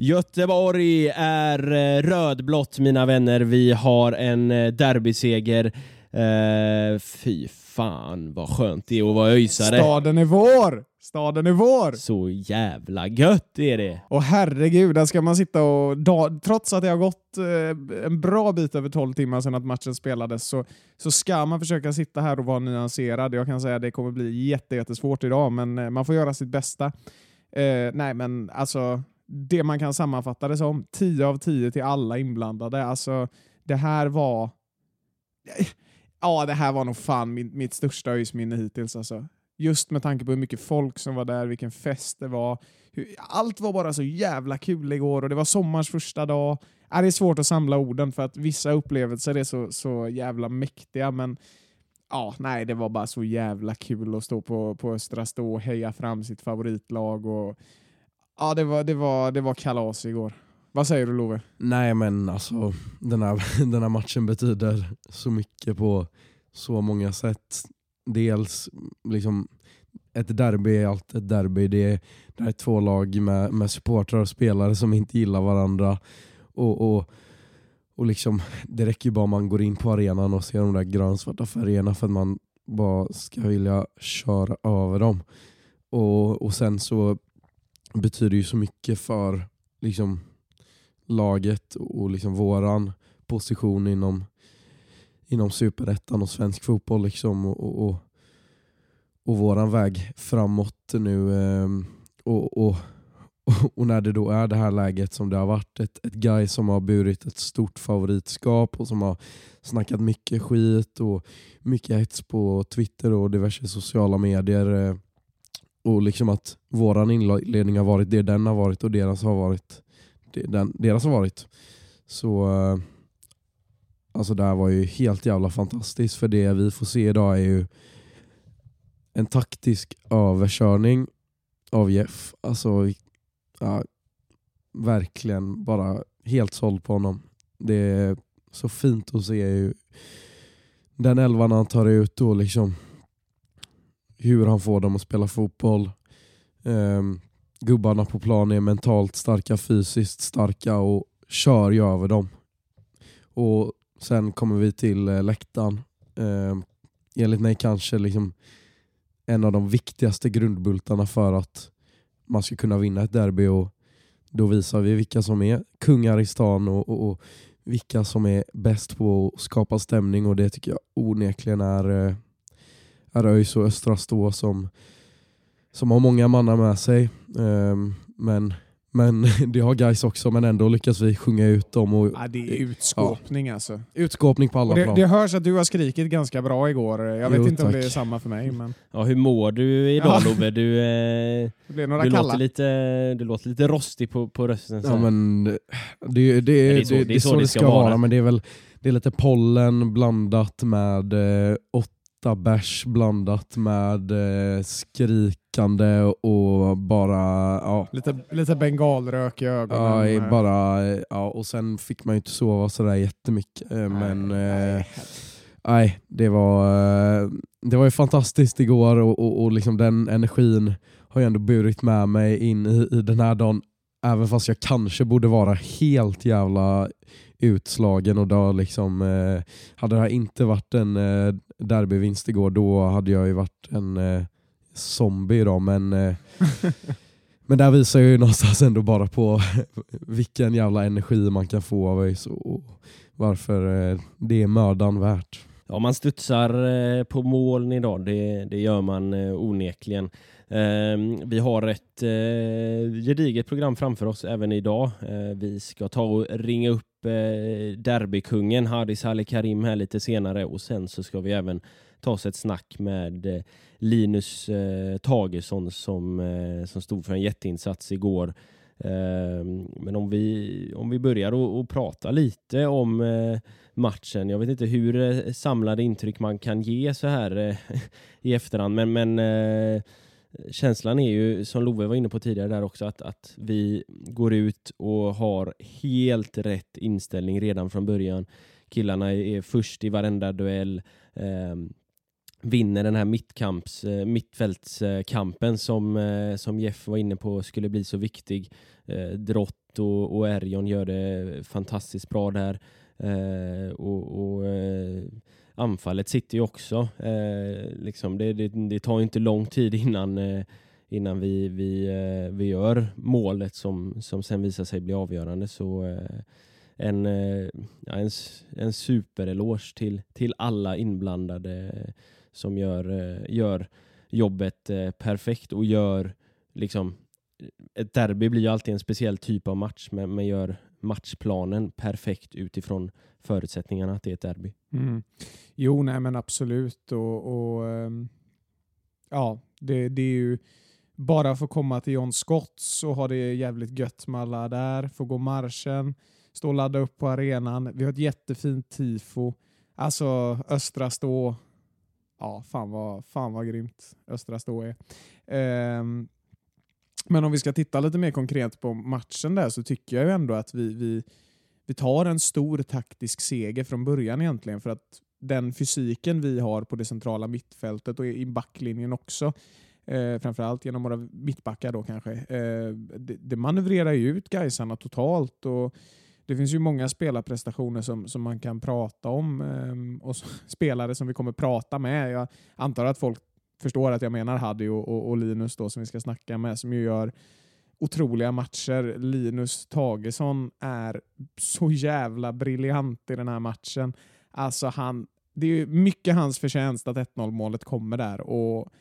Göteborg är eh, rödblått mina vänner. Vi har en eh, derbyseger. Eh, fy fan vad skönt det är att vara öisare. Staden är vår! Staden är vår! Så jävla gött är det. Och herregud, där ska man sitta och... Da, trots att det har gått eh, en bra bit över 12 timmar sedan att matchen spelades så, så ska man försöka sitta här och vara nyanserad. Jag kan säga att det kommer bli jätte, jättesvårt idag, men man får göra sitt bästa. Eh, nej, men alltså det man kan sammanfatta det som, 10 av 10 till alla inblandade. Alltså, det här var... Ja, det här var nog fan mitt, mitt största öjsminne hittills. Alltså. Just med tanke på hur mycket folk som var där, vilken fest det var. Hur, allt var bara så jävla kul igår och det var sommars första dag. Äh, det är svårt att samla orden för att vissa upplevelser är så, så jävla mäktiga, men ja, nej, det var bara så jävla kul att stå på, på Östra Stå och heja fram sitt favoritlag. Och, ja, det var, det, var, det var kalas igår. Vad säger du Love? Nej men alltså den här, den här matchen betyder så mycket på så många sätt. Dels liksom ett derby är alltid ett derby. Det är, det är två lag med, med supportrar och spelare som inte gillar varandra. Och, och, och liksom, Det räcker ju bara om man går in på arenan och ser de där grönsvarta färgerna för att man bara ska vilja köra över dem. Och, och sen så betyder ju så mycket för liksom, laget och liksom våran position inom, inom superettan och svensk fotboll. Liksom, och, och, och våran väg framåt nu. Eh, och, och, och när det då är det här läget som det har varit, ett, ett guy som har burit ett stort favoritskap och som har snackat mycket skit och mycket hets på Twitter och diverse sociala medier. Eh, och liksom att våran inledning har varit det den har varit och deras har varit det, den, deras har varit. Så eh, alltså det här var ju helt jävla fantastiskt för det vi får se idag är ju en taktisk överkörning av Jeff. Alltså ja, verkligen bara helt såld på honom. Det är så fint att se ju den elvan han tar ut och liksom hur han får dem att spela fotboll. Um, gubbarna på plan är mentalt starka, fysiskt starka och kör ju över dem. Och Sen kommer vi till eh, läktaren. Um, enligt mig kanske liksom en av de viktigaste grundbultarna för att man ska kunna vinna ett derby. Och då visar vi vilka som är kungar i stan och, och, och vilka som är bäst på att skapa stämning och det tycker jag onekligen är, eh, är ÖIS och Östra Stå som, som har många mannar med sig. Ehm, men, men det har guys också men ändå lyckas vi sjunga ut dem. Och, Ja, det är utskåpning alltså. Utskåpning på alla det, plan. det hörs att du har skrikit ganska bra igår. Jag vet Jo, inte om tack. det är samma för mig, men Ja, hur mår du idag Ja. Love? Du, eh, det blev några du, kalla. låter lite, du låter lite rostig på, på rösten. så Ja, men det, det, det, det är så- det, det är så det ska vara, men det är väl det är lite pollen blandat med eh, åtta bärs blandat med eh, skrikande och bara ja, Lite, lite bengalrök i ögonen. Ja, Eh, bara, ja, och sen fick man ju inte sova sådär jättemycket. eh, Men eh, nej, det var, eh, det var ju fantastiskt igår och, och, och liksom den energin har ju ändå burit med mig in i, i den här dagen. Även fast jag kanske borde vara helt jävla utslagen och då liksom, eh, hade det här inte varit en eh, derbyvinst igår då hade jag ju varit en eh, zombie idag. Men, eh, men där visar jag ju någonstans ändå bara på vilken jävla energi man kan få av ÖIS och varför eh, det är mördan värt. Ja, man studsar eh, på moln idag, det, det gör man eh, onekligen. Ehm, vi har ett eh, gediget program framför oss även idag. Vi ska ta och ringa upp Eh, derbykungen Hadis Ali Karim här lite senare och sen så ska vi även ta oss ett snack med eh, Linus eh, Tagesson som, som stod för en jätteinsats igår. Men om vi, om vi börjar och, och prata lite om matchen. Jag vet inte hur eh, samlade intryck man kan ge så här eh, i efterhand, men, men eh, känslan är ju, som Love var inne på tidigare där också, att, att vi går ut och har helt rätt inställning redan från början. Killarna är först i varenda duell. Eh, vinner den här mittkamps, eh, mittfältskampen som, eh, som Jeff var inne på skulle bli så viktig. Eh, Drott och, och Erion gör det fantastiskt bra där. Eh, och, och eh, anfallet sitter ju också. Eh, liksom det, det, det, tar inte lång tid innan, eh, innan vi, vi, eh, vi gör målet som, som sen visar sig bli avgörande. Så eh, en, eh, ja, en, en supereloge till, till alla inblandade som gör, eh, gör jobbet eh, perfekt och gör liksom ett derby blir ju alltid en speciell typ av match men, men gör matchplanen perfekt utifrån förutsättningarna att det är ett derby. Mm. Jo, nej men absolut. Och, och um, ja, det, det är ju bara få komma till John Scotts och ha det jävligt gött med alla där. Få gå marschen, stå och ladda upp på arenan. Vi har ett jättefint tifo. Alltså Östra Stå. Ja, fan vad, fan vad grymt Östra Stå är. Um, men om vi ska titta lite mer konkret på matchen där så tycker jag ju ändå att vi, vi, vi tar en stor taktisk seger från början egentligen för att den fysiken vi har på det centrala mittfältet och i backlinjen också, eh, framförallt genom våra mittbackar då kanske, eh, det, det manövrerar ju ut Gaisarna totalt. och det finns ju många spelarprestationer som, som man kan prata om eh, och spelare som vi kommer prata med. Jag antar att folk förstår att jag menar Hadi och, och, och, Linus då som vi ska snacka med som ju gör otroliga matcher. Linus Tagesson är så jävla briljant i den här matchen. Alltså han, det är mycket hans förtjänst att 1-0 målet kommer där och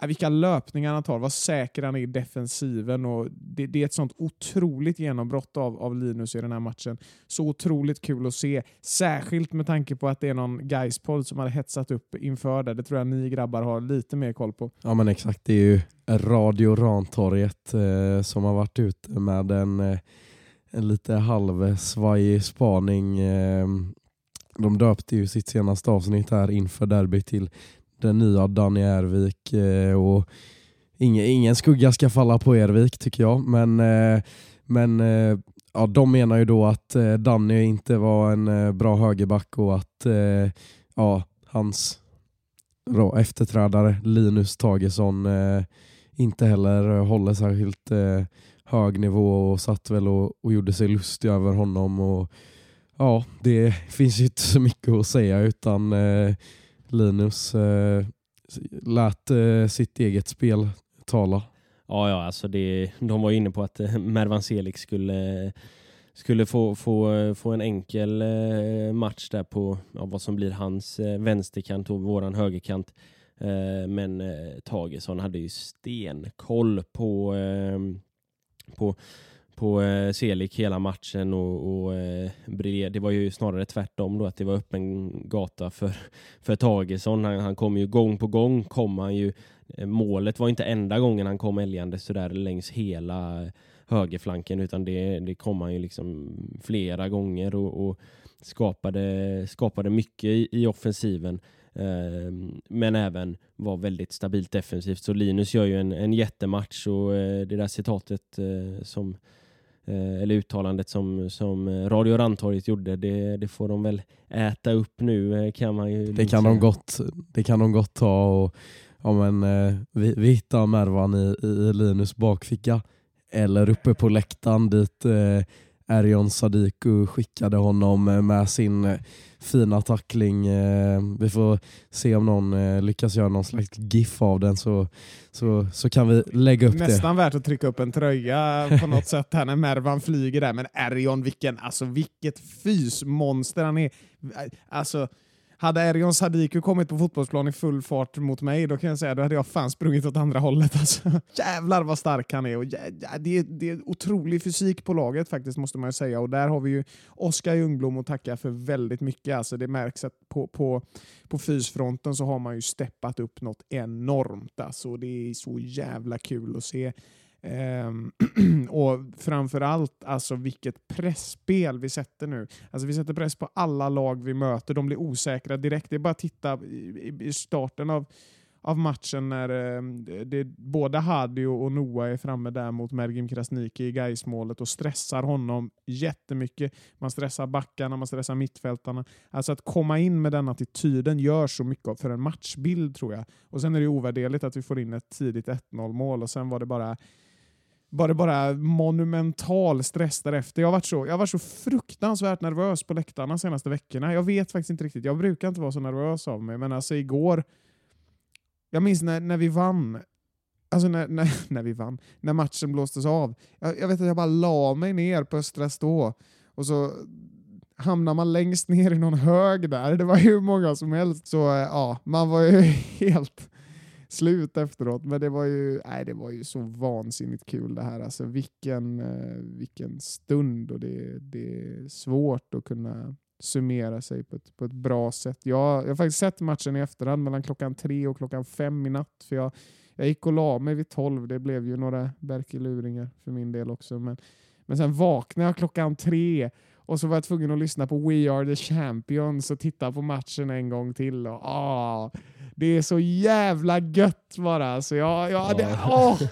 Äh, vilka löpningar han tar, vad säker han är i defensiven. Och det, det, är ett sånt otroligt genombrott av, av Linus i den här matchen. Så otroligt kul att se, särskilt med tanke på att det är någon Gaispold som hade hetsat upp inför det. Det tror jag ni grabbar har lite mer koll på. Ja men exakt, det är ju Radio Rantorget eh, som har varit ute med en, eh, en lite halvsvajig spaning. Eh, de döpte ju sitt senaste avsnitt här inför derby till den nya Danny Ervik. Eh, och ingen, ingen skugga ska falla på Ervik tycker jag. Men, eh, men eh, ja, de menar ju då att eh, Danny inte var en eh, bra högerback och att eh, ja, hans då, efterträdare Linus Tagesson inte heller håller särskilt hög nivå och satt väl och, och gjorde sig lustig över honom. Och, ja, det finns ju inte så mycket att säga utan eh, Linus eh, lät eh, sitt eget spel tala. Ja, ja alltså det, de var inne på att eh, Mervan Selig skulle, skulle få, få, eh, få en enkel eh, match där på ja, vad som blir hans vänsterkant och våran högerkant. Men Tagesson hade ju stenkoll på, på på eh, Selik hela matchen och, och eh, Det var ju snarare tvärtom då att det var öppen gata för, för Tagesson. Han, han kom ju gång på gång kom han ju. Eh, målet var inte enda gången han kom älgande sådär längs hela högerflanken utan det, det kom han ju liksom flera gånger och, och skapade, skapade mycket i, i offensiven. Ehm, men även var väldigt stabilt defensivt. Så Linus gör ju en, en jättematch och eh, det där citatet eh, som eller uttalandet som, som Radio Rantorget gjorde, det, det får de väl äta upp nu eh, kan man ju det kan, de gott, det kan de gott ta och ja, men, eh, vi, vi hittar Mervan i, i Linus bakficka eller uppe på läktaren dit eh, Erion Sadiku skickade honom med sin fina tackling. Eh, vi får se om någon eh, lyckas göra någon slags GIF av den så, så, så kan vi lägga upp Nästan det. Nästan värt att trycka upp en tröja på något sätt här när Mervan flyger där. Men Erion, vilken, alltså vilket fysmonster han är. Alltså, hade Erion Sadiku kommit på fotbollsplan i full fart mot mig, då kan jag säga då hade jag fan sprungit åt andra hållet. Alltså. Jävlar vad stark han är. Och jä, jä, det, är det är otrolig fysik på laget faktiskt, måste man ju säga. Och där har vi ju Oskar Ljungblom att tacka för väldigt mycket. Alltså, det märks att på, på, på fysfronten så har man ju steppat upp något enormt. Alltså. Det är så jävla kul att se. Ehm, och framförallt alltså vilket pressspel vi sätter nu. Alltså vi sätter press på alla lag vi möter. De blir osäkra direkt. Det är bara att titta i, i starten av, av matchen när eh, det, både Hadi och Noah är framme där mot Mergim Krasniqi i Gaismålet och stressar honom jättemycket. Man stressar backarna, man stressar mittfältarna. Alltså att komma in med den attityden gör så mycket för en matchbild tror jag. Och Sen är det ovärderligt att vi får in ett tidigt 1-0 mål och sen var det bara var det bara monumental stress därefter. Jag har, varit så, jag har varit så fruktansvärt nervös på läktarna de senaste veckorna. Jag vet faktiskt inte riktigt. Jag brukar inte vara så nervös av mig, men alltså igår... Jag minns när, när vi vann. Alltså när, när, när vi vann. När matchen blåstes av. Jag, jag vet att jag bara la mig ner på Östra Stå och så hamnar man längst ner i någon hög där. Det var hur många som helst. Så eh, ja, man var ju helt slut efteråt. Men det var ju, nej, det var ju så vansinnigt kul det här. Alltså, vilken, eh, vilken stund och det, det är svårt att kunna summera sig på ett, på ett bra sätt. Jag, jag har faktiskt sett matchen i efterhand mellan klockan tre och klockan fem i natt. För jag, jag gick och la mig vid tolv. Det blev ju några Berkeluringar för min del också. Men, men sen vaknade jag klockan tre och så var jag tvungen att lyssna på We Are The Champions och titta på matchen en gång till. Och, ah, det är så jävla gött bara. Så jag, jag, det, åh,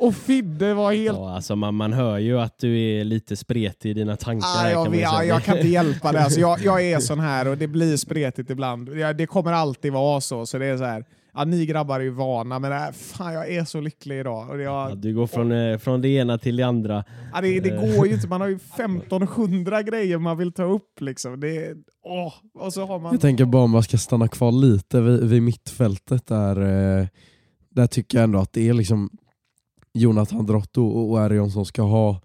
och Fidde var helt... Ja, alltså man, man hör ju att du är lite spretig i dina tankar. Ah, jag, kan ja, jag kan inte hjälpa det. Alltså, jag, jag är sån här och det blir spretigt ibland. Ja, det kommer alltid vara så. så det är så här. Ja, ni grabbar är ju vana, men äh, fan, jag är så lycklig idag. Och jag, Ja, du går från, eh, från det ena till det andra. Ja, det, det går ju inte. Man har ju 1500 grejer man vill ta upp. Liksom. Det, åh, och så har man... Jag tänker bara om man ska stanna kvar lite vid, vid mittfältet där, eh, där tycker jag ändå att det är liksom Jonathan Drotto och och Erion som ska ha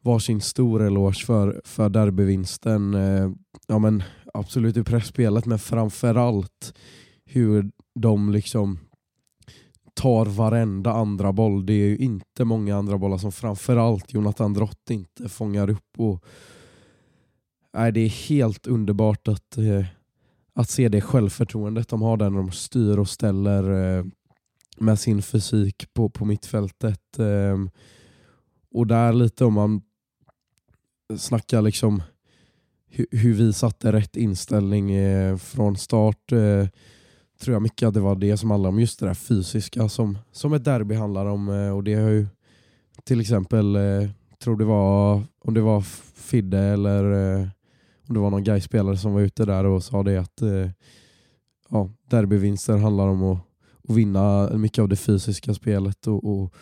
varsin stor eloge för, för derbyvinsten. Eh, ja, men absolut i pressspelet men framförallt hur de liksom tar varenda andra boll. Det är ju inte många andra bollar som framförallt Jonathan Drott inte fångar upp. Och, nej, det är helt underbart att, eh, att se det självförtroendet de har där när de styr och ställer eh, med sin fysik på, på mittfältet. Eh, och där lite om man snackar liksom hur, hur vi satte rätt inställning eh, från start. Eh, Tror jag mycket att det var det som handlade om just det där fysiska som, som ett derby handlar om. Eh, och det har ju till exempel, eh, tror det var om det var Fidde eller eh, om det var någon Gais-spelare som var ute där och sa det att ja, derbyvinster handlar om att, att vinna mycket av det fysiska spelet och, och,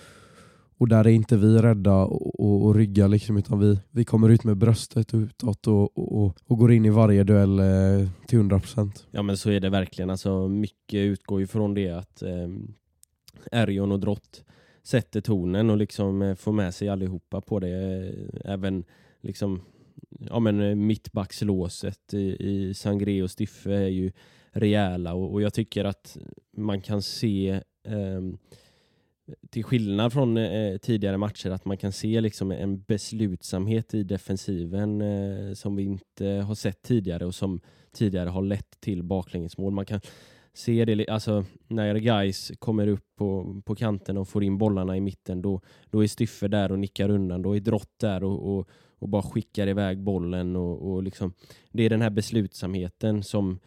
och där är inte vi rädda och, och, och rygga liksom, utan vi, vi kommer ut med bröstet utåt och, och, och, går in i varje duell eh, till 100%. Ja men så är det verkligen. Alltså, mycket utgår ju från det att eh, Erion och Drott sätter tonen och liksom eh, får med sig allihopa på det. Även liksom ja, men, eh, mittbackslåset i, i Sangré och Stiffe är ju rejäla och, och jag tycker att man kan se eh, till skillnad från eh, eh, tidigare matcher att man kan se liksom en beslutsamhet i defensiven eh, som vi inte har sett tidigare och som tidigare har lett till baklängesmål. Man kan se det alltså, när guys kommer upp på, på kanten och får in bollarna i mitten då, då är Styffe där och nickar undan. Då är Drott där och, och, och bara skickar iväg bollen. Och, och liksom, det är den här beslutsamheten som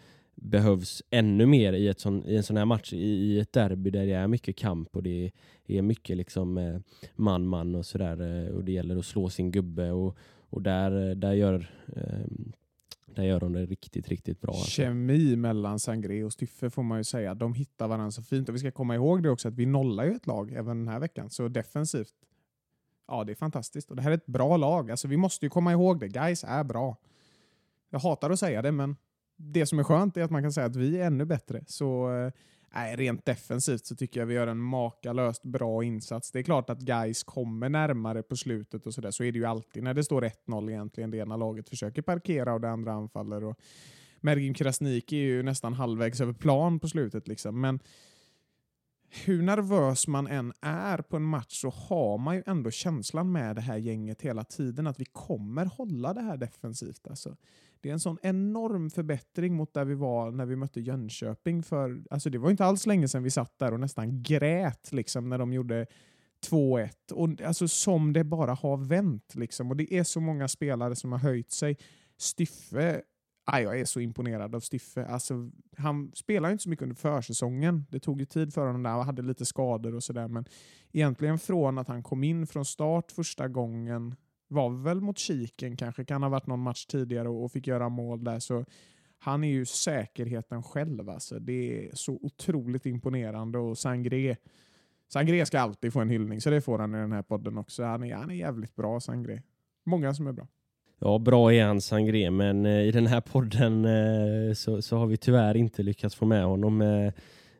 behövs ännu mer i, ett sån, i en sån här match, i, i ett derby där det är mycket kamp och det är mycket liksom eh, man-man och sådär. eh, Och det gäller att slå sin gubbe och, och där, eh, där, gör, eh, där gör de det riktigt, riktigt bra. Alltså. Kemi mellan Sangré och Styffe får man ju säga. De hittar varandra så fint. Och vi ska komma ihåg det också att vi nollar ju ett lag även den här veckan. Så defensivt, ja det är fantastiskt. Och det här är ett bra lag. Alltså vi måste ju komma ihåg det. Guys är bra. Jag hatar att säga det, men det som är skönt är att man kan säga att vi är ännu bättre. Så eh, rent defensivt så tycker jag vi gör en makalöst bra insats. Det är klart att guys kommer närmare på slutet och sådär. Så är det ju alltid när det står 1-0 egentligen. Det ena laget försöker parkera och det andra anfaller. Och Mergim Krasnik är ju nästan halvvägs över plan på slutet. Liksom. Men hur nervös man än är på en match så har man ju ändå känslan med det här gänget hela tiden att vi kommer hålla det här defensivt. Alltså, det är en sån enorm förbättring mot där vi var när vi mötte Jönköping. För, alltså, det var inte alls länge sedan vi satt där och nästan grät liksom, när de gjorde 2-1. Och, alltså, som det bara har vänt. Liksom. Och det är så många spelare som har höjt sig. Styffe Ah, jag är så imponerad av Stiffe. Alltså, han spelade inte så mycket under försäsongen. Det tog ju tid för honom där och hade lite skador och sådär. Men egentligen från att han kom in från start första gången var väl mot Kiken kanske, kan ha varit någon match tidigare och, och fick göra mål där. Så han är ju säkerheten själv. Alltså. Det är så otroligt imponerande och Sangré Sangré ska alltid få en hyllning, så det får han i den här podden också. Han är, han är jävligt bra, Sangré. Många som är bra. Ja, bra är han Sangré, men eh, i den här podden eh, så, så har vi tyvärr inte lyckats få med honom. Eh,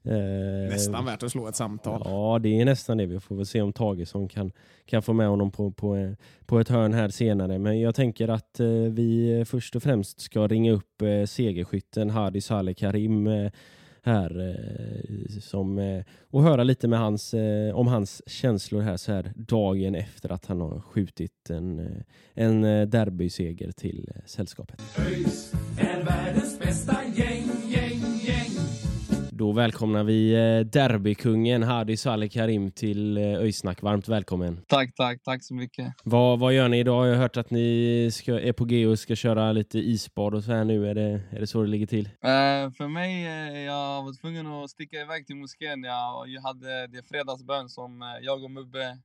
eh, Nästan värt att slå ett samtal. Ja, det är nästan det. Vi får väl se om Tagesson kan, kan få med honom på, på, eh, på ett hörn här senare. Men jag tänker att eh, vi först och främst ska ringa upp eh, segerskytten Hadi Saleh Karim eh, här eh, som, eh, och höra lite med hans, eh, om hans känslor här så här dagen efter att han har skjutit en, en derbyseger till sällskapet. ÖIS är världens bästa gäng. Då välkomnar vi eh, derbykungen Hadi Saleh Karim till eh, Öjsnack. Varmt välkommen. Tack, tack, tack så mycket. Vad, vad gör ni idag? Jag har hört att ni ska, är på G och ska köra lite isbad och så här nu. Är det, är det så det ligger till? Eh, för mig, eh, jag var tvungen att sticka iväg till moskén. Jag, jag hade det fredagsbön som jag och Mubbe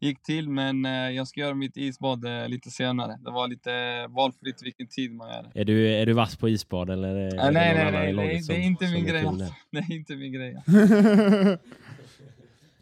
gick till, men eh, jag ska göra mitt isbad eh, lite senare. Det var lite valfritt vilken tid man gör. Är du, är du vass på isbad eller? Är det nej, nej, nej, det laget är, det är inte min grej. Alltså. Det är inte min grej.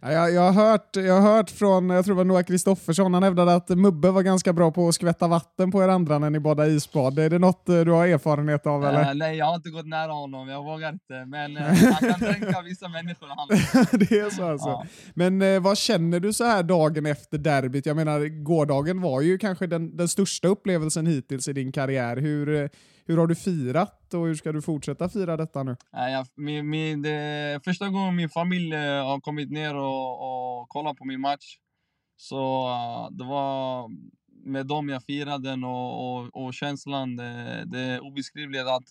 Ja, jag, jag, har hört, jag har hört från, jag tror det var Noah Kristoffersson, han hävdade att Mubbe var ganska bra på att skvätta vatten på er andra när ni badade isbad. Är det något eh, du har erfarenhet av eller? Eh, nej, jag har inte gått nära honom. Jag vågar inte. Men eh, han kan dränka vissa människor. Han, det är så alltså. Ja. Men eh, vad känner du så här dagen efter derbyt? Jag menar, gårdagen var ju kanske den, den största upplevelsen hittills i din karriär. Hur, eh, hur har du firat och hur ska du fortsätta fira detta nu? Nej, jag, min, min, det, första gången min familj eh, har kommit ner och, och kollat på min match. Så eh, det var med dem jag firade den och, och, och känslan, det, det är obeskrivligt att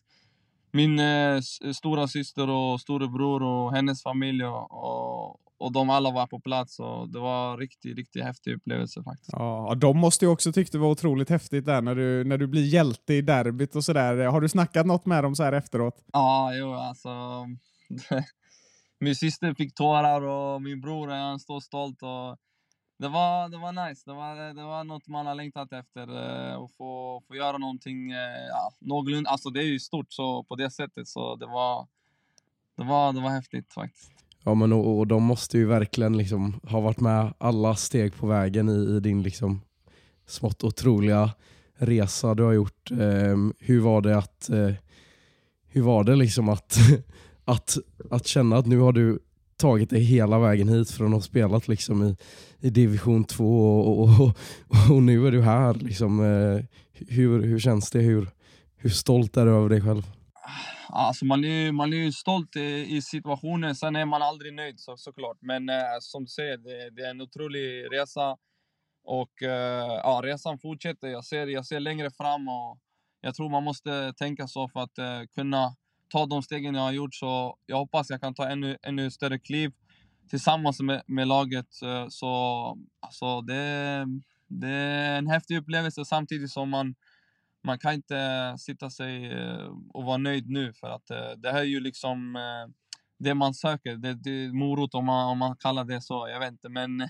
min eh, stora syster och storebror och hennes familj och, och, de alla var på plats. Och det var riktigt, riktigt häftig upplevelse faktiskt. Ja, de måste ju också tyckt det var otroligt häftigt där när du, när du blir hjälte i derbyt och sådär. Har du snackat något med dem så här efteråt? Ja, jo, alltså. min syster fick tårar och min bror han står stolt. Och det, var, det var nice. Det var, det var något man har längtat efter. eh, Att få, få göra någonting eh, ja, någorlunda. Alltså det är ju stort så på det sättet. Så det var, det var, det var häftigt faktiskt. Ja men och, och de måste ju verkligen liksom ha varit med alla steg på vägen i, i din liksom smått otroliga resa du har gjort. Eh, hur var det att eh, hur var det liksom att, att, att känna att nu har du tagit dig hela vägen hit från att ha spelat liksom i, i division 2 och, och, och, och nu är du här. Liksom, eh, hur, hur känns det? Hur, hur stolt är du över dig själv? Ah. Alltså man, är, ju- man är ju stolt i, i situationen, sen är man aldrig nöjd så, såklart. Men eh, som du säger, det, det är en otrolig resa. Och eh, ja, resan fortsätter. Jag ser, jag ser längre fram och jag tror man måste tänka så för att eh, kunna ta de stegen jag har gjort. Så jag hoppas jag kan ta ännu, ännu större kliv tillsammans med, med laget. Så alltså, det, det är en häftig upplevelse samtidigt som man man kan inte sitta sig eh, och vara nöjd nu för att eh, det här är ju liksom eh, det man söker. Det, det är morot om man, om man kallar det så, jag vet inte. Men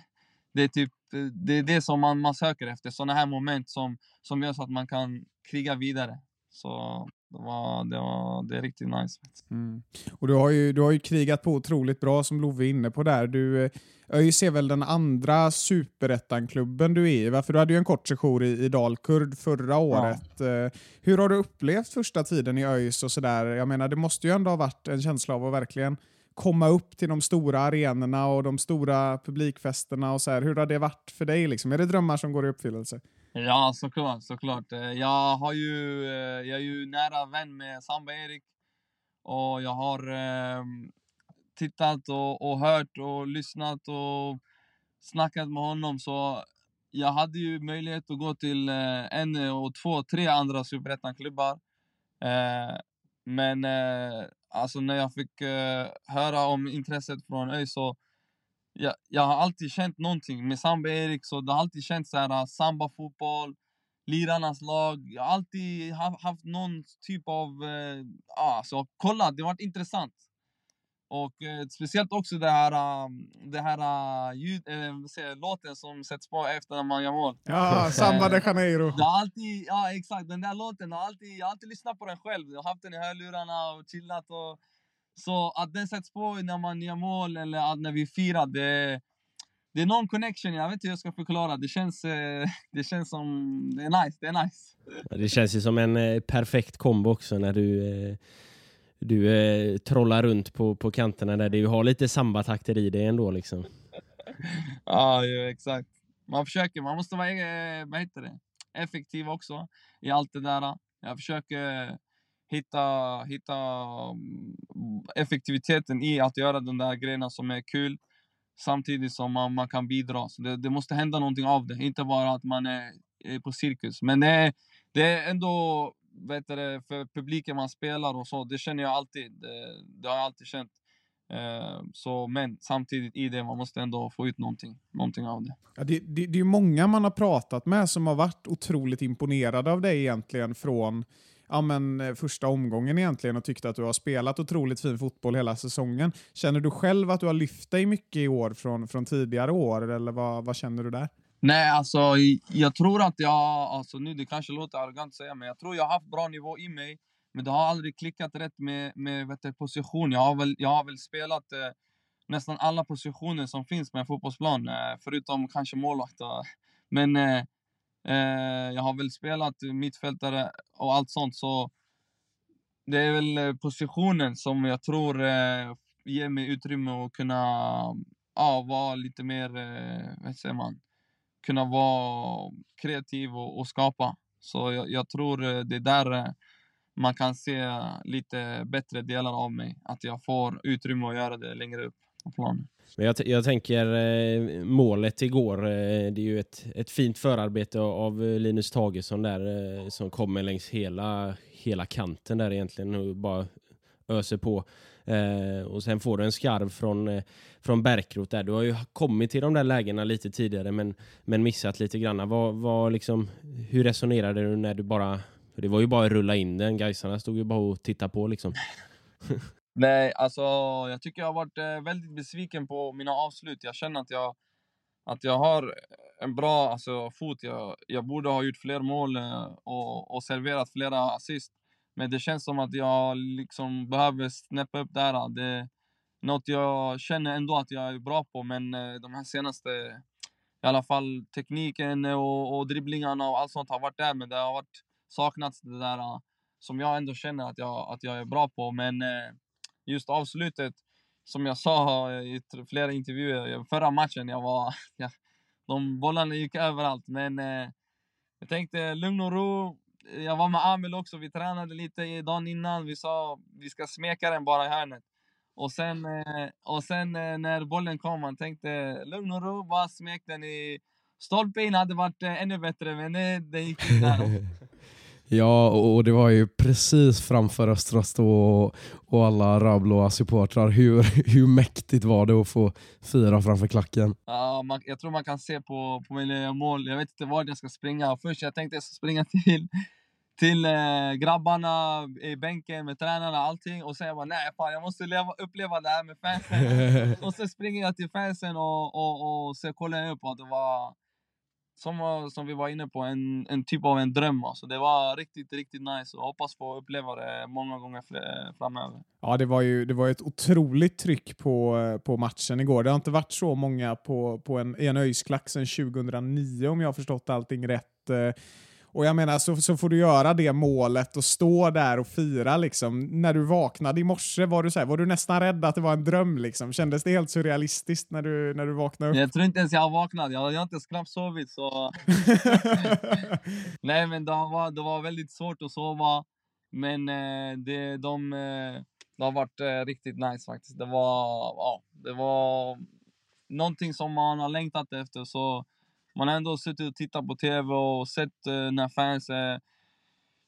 det är typ det, är det som man, man söker efter. Sådana här moment som, som gör så att man kan kriga vidare. Så det, var, det, var, det är riktigt nice. faktiskt. Och du har, ju, du har ju krigat på otroligt bra som Love är inne på där. Du, eh, ÖIS är väl den andra superettan-klubben du är i, va? För du hade ju en kort session i, i Dalkurd förra året. Eh, Hur har du upplevt första tiden i ÖIS och sådär? Jag menar, det måste ju ändå ha varit en känsla av att verkligen komma upp till de stora arenorna och de stora publikfesterna och så här. Hur har det varit för dig? Liksom? Är det drömmar som går i uppfyllelse? Ja, såklart, såklart. Eh, jag, har ju, eh, jag är ju nära vän med Samba-Erik och jag har eh, tittat och, och hört och lyssnat och snackat med honom. Så jag hade ju möjlighet att gå till eh, en och två, tre andra superettan-klubbar. Eh, men eh, alltså när jag fick eh, höra om intresset från ÖIS så jag, jag har alltid känt någonting med Samba Erik, så det har alltid känts så här samba-fotboll, lirarnas lag. Jag har alltid haft, någon typ av... Eh, ah, så kolla, det har varit intressant. Och eh, speciellt också det här, det här ljud, eh, säger, låten som sätts på efter när man gör mål. Ja, Samba de Janeiro. Har alltid, ja exakt, den där låten, har alltid, jag har alltid lyssnat på den själv. Jag har haft den i hörlurarna och chillat. Och, så att den sätts på när man gör mål eller att när vi firar, det, det är någon connection, jag vet inte hur jag ska förklara. Det känns, eh, det känns som, det är nice, det är nice. Det känns ju som en eh, perfekt kombo också när du, eh, du trollar runt på, på kanterna där du har lite sambatakter i dig ändå. Liksom. Ja, ju, exakt. Man försöker, man måste vara vad heter det? effektiv också i allt det där. Jag försöker hitta, hitta mm, effektiviteten i att göra de där grejerna som är kul samtidigt som man, man kan bidra. Så det, det måste hända någonting av det, inte bara att man är, är på cirkus. Men det är, det är ändå vet du, för publiken man spelar och så, det känner jag alltid. Det, det har jag alltid känt. Eh, så, men samtidigt i det, man måste ändå få ut någonting, någonting av det. Ja, det, det, det är många man har pratat med som har varit otroligt imponerade av dig egentligen från ja, men, eh, första omgången egentligen och tyckte att du har spelat otroligt fin fotboll hela säsongen. Känner du själv att du har lyft dig mycket i år från, från tidigare år eller vad, vad känner du där? Nej, alltså jag tror att jag, alltså nu det kanske låter arrogant att säga, men jag tror jag har haft bra nivå i mig. Men det har aldrig klickat rätt med, med vet du, position. Jag har väl, jag har väl spelat eh, nästan alla positioner som finns med en fotbollsplan, eh, förutom kanske målvakt. Men eh, Eh, jag har väl spelat mittfältare och allt sånt, så det är väl eh, positionen som jag tror eh, ger mig utrymme att kunna ja, vara lite mer, vad säger man, kunna vara kreativ och, och skapa. Så jag, jag, tror det är där man kan se lite bättre delar av mig. Att jag får utrymme att göra det längre upp på planen. Men jag, jag tänker eh, målet igår, eh, det är ju ett, ett fint förarbete av Linus Tagesson där eh, som kommer längs hela, hela kanten där egentligen och bara öser på. Eh, och sen får du en skarv från, eh, från Bärkroth där. Du har ju kommit till de där lägena lite tidigare men, men missat lite grann. Vad, vad liksom, hur resonerade du när du bara... För det var ju bara att rulla in den. Gaisarna stod ju bara och tittade på liksom. Nej, alltså jag tycker jag har varit eh, väldigt besviken på mina avslut. Jag känner att jag, att jag har eh, en bra alltså, fot. Jag, jag borde ha gjort fler mål eh, och, och serverat flera assist. Men det känns som att jag liksom behöver snäppa upp där. Det är något jag känner ändå att jag är bra på, men de här senaste... I alla fall tekniken och, och dribblingarna och allt sånt har varit där, men det har varit, saknats det där som jag ändå känner att jag, att jag är bra på. Men eh, just avslutet, som jag sa i flera intervjuer, förra matchen, jag var... Ja, de bollarna gick överallt, men eh, jag tänkte lugn och ro jag var med Amel också, vi tränade lite dagen innan. Vi sa vi ska smeka den bara i hörnet. Och sen, eh, och sen eh, när bollen kom, man tänkte lugn och ro, bara smek den i stolpe in. hade varit eh, ännu bättre, men eh, det, det gick inte där. Ja, och det var ju precis framför Östra Stå och, och alla arablåa supportrar. Hur, hur mäktigt var det att få fira framför klacken? Ja, man, jag tror man kan se på, på mina mål. Jag vet inte vart jag ska springa. Först jag tänkte jag ska springa till, till eh, grabbarna i bänken med tränarna och allting. Och sen jag bara, nej fan jag måste leva, uppleva det här med fansen. och sen springer jag till fansen och, och, och så kollar jag upp att det var som, som vi var inne på, en, en typ av en dröm. Alltså. Det var riktigt, riktigt nice och hoppas få uppleva det många gånger eh, framöver. Ja, det var ju det var ett otroligt tryck på, eh, på matchen igår. Det har inte varit så många på, på en, i en öjsklack sedan 2009 om jag har förstått allting rätt. Eh, och jag menar, så, så får du göra det målet och stå där och fira liksom. När du vaknade i morse, var du, så här, var du nästan rädd att det var en dröm liksom? Kändes det helt surrealistiskt när du, när du vaknade upp? Jag tror inte ens jag vaknat. Jag, jag har inte ens knappt sovit. Så... Nej, men det var, det var väldigt svårt att sova. Men eh, det, de, eh, det har varit eh, riktigt nice faktiskt. Det var, ja, det var någonting som man har längtat efter. Så man har ändå suttit och tittat på tv och sett eh, när fans eh,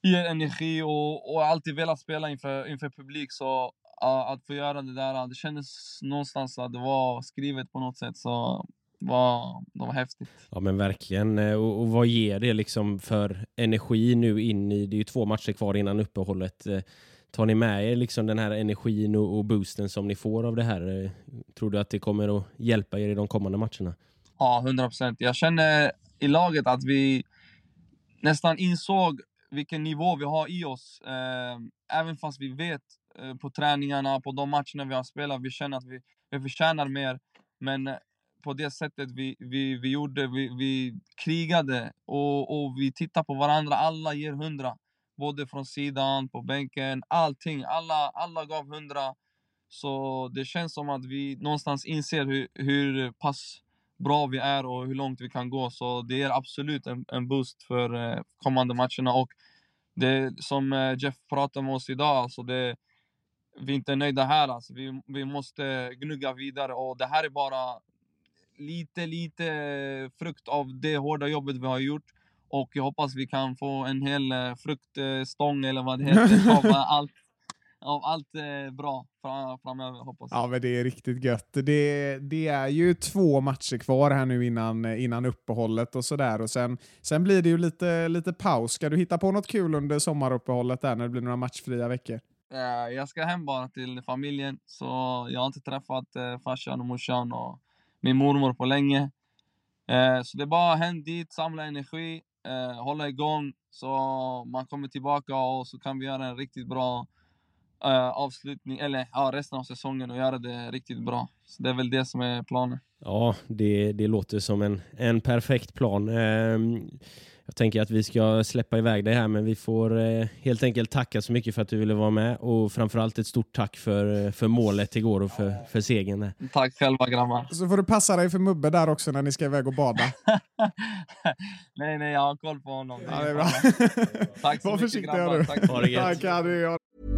ger energi och, och alltid velat spela inför, inför publik. Så uh, att få göra det där, det kändes någonstans att det var skrivet på något sätt. Så det var, det var häftigt. Ja men verkligen. Eh, och, och vad ger det liksom för energi nu in i, det är ju två matcher kvar innan uppehållet. Eh, tar ni med er liksom den här energin och, och boosten som ni får av det här? Eh, tror du att det kommer att hjälpa er i de kommande matcherna? Ja, 100 procent. Jag känner i laget att vi nästan insåg vilken nivå vi har i oss. Eh, även fast vi vet eh, på träningarna, på de matcherna vi har spelat, vi känner att vi, vi förtjänar mer. Men eh, på det sättet vi, vi, vi gjorde, vi, vi krigade och, och vi tittar på varandra. Alla ger hundra. Både från sidan, på bänken, allting. Alla, alla gav hundra. Så det känns som att vi någonstans inser hur, hur pass bra vi är och hur långt vi kan gå. Så det är absolut en, en boost för eh, kommande matcherna. Och det som eh, Jeff pratade med oss idag, alltså det, vi är inte nöjda här. Alltså vi, vi måste gnugga vidare och det här är bara lite, lite frukt av det hårda jobbet vi har gjort. Och jag hoppas vi kan få en hel eh, fruktstång eller vad det heter av allt, av allt eh, bra fra- framöver hoppas. Ja, men det är riktigt gött. Det, det är ju två matcher kvar här nu innan, innan uppehållet och sådär. Och sen, sen blir det ju lite, lite paus. Ska du hitta på något kul under sommaruppehållet där när det blir några matchfria veckor? Eh, Jag ska hem bara till familjen, så jag har inte träffat eh, farsan och morsan och min mormor på länge. Eh, Så det är bara hem dit, samla energi, eh, hålla igång så man kommer tillbaka och så kan vi göra en riktigt bra eh, avslutning, eller ja, resten av säsongen och göra det riktigt bra. Så det är väl det som är planen. Ja, det, det låter som en, en perfekt plan. Ehm, Jag tänker att vi ska släppa iväg det här, men vi får eh, helt enkelt tacka så mycket för att du ville vara med och framförallt ett stort tack för, eh, för målet igår och för, för segern. Tack själva grabbar. Så får du passa dig för Mubbe där också när ni ska iväg och bada. nej, nej, jag har koll på honom. Ja, det är bra. Tack så Var mycket försiktig grabbar. du. Tack Ha det gött. Tack,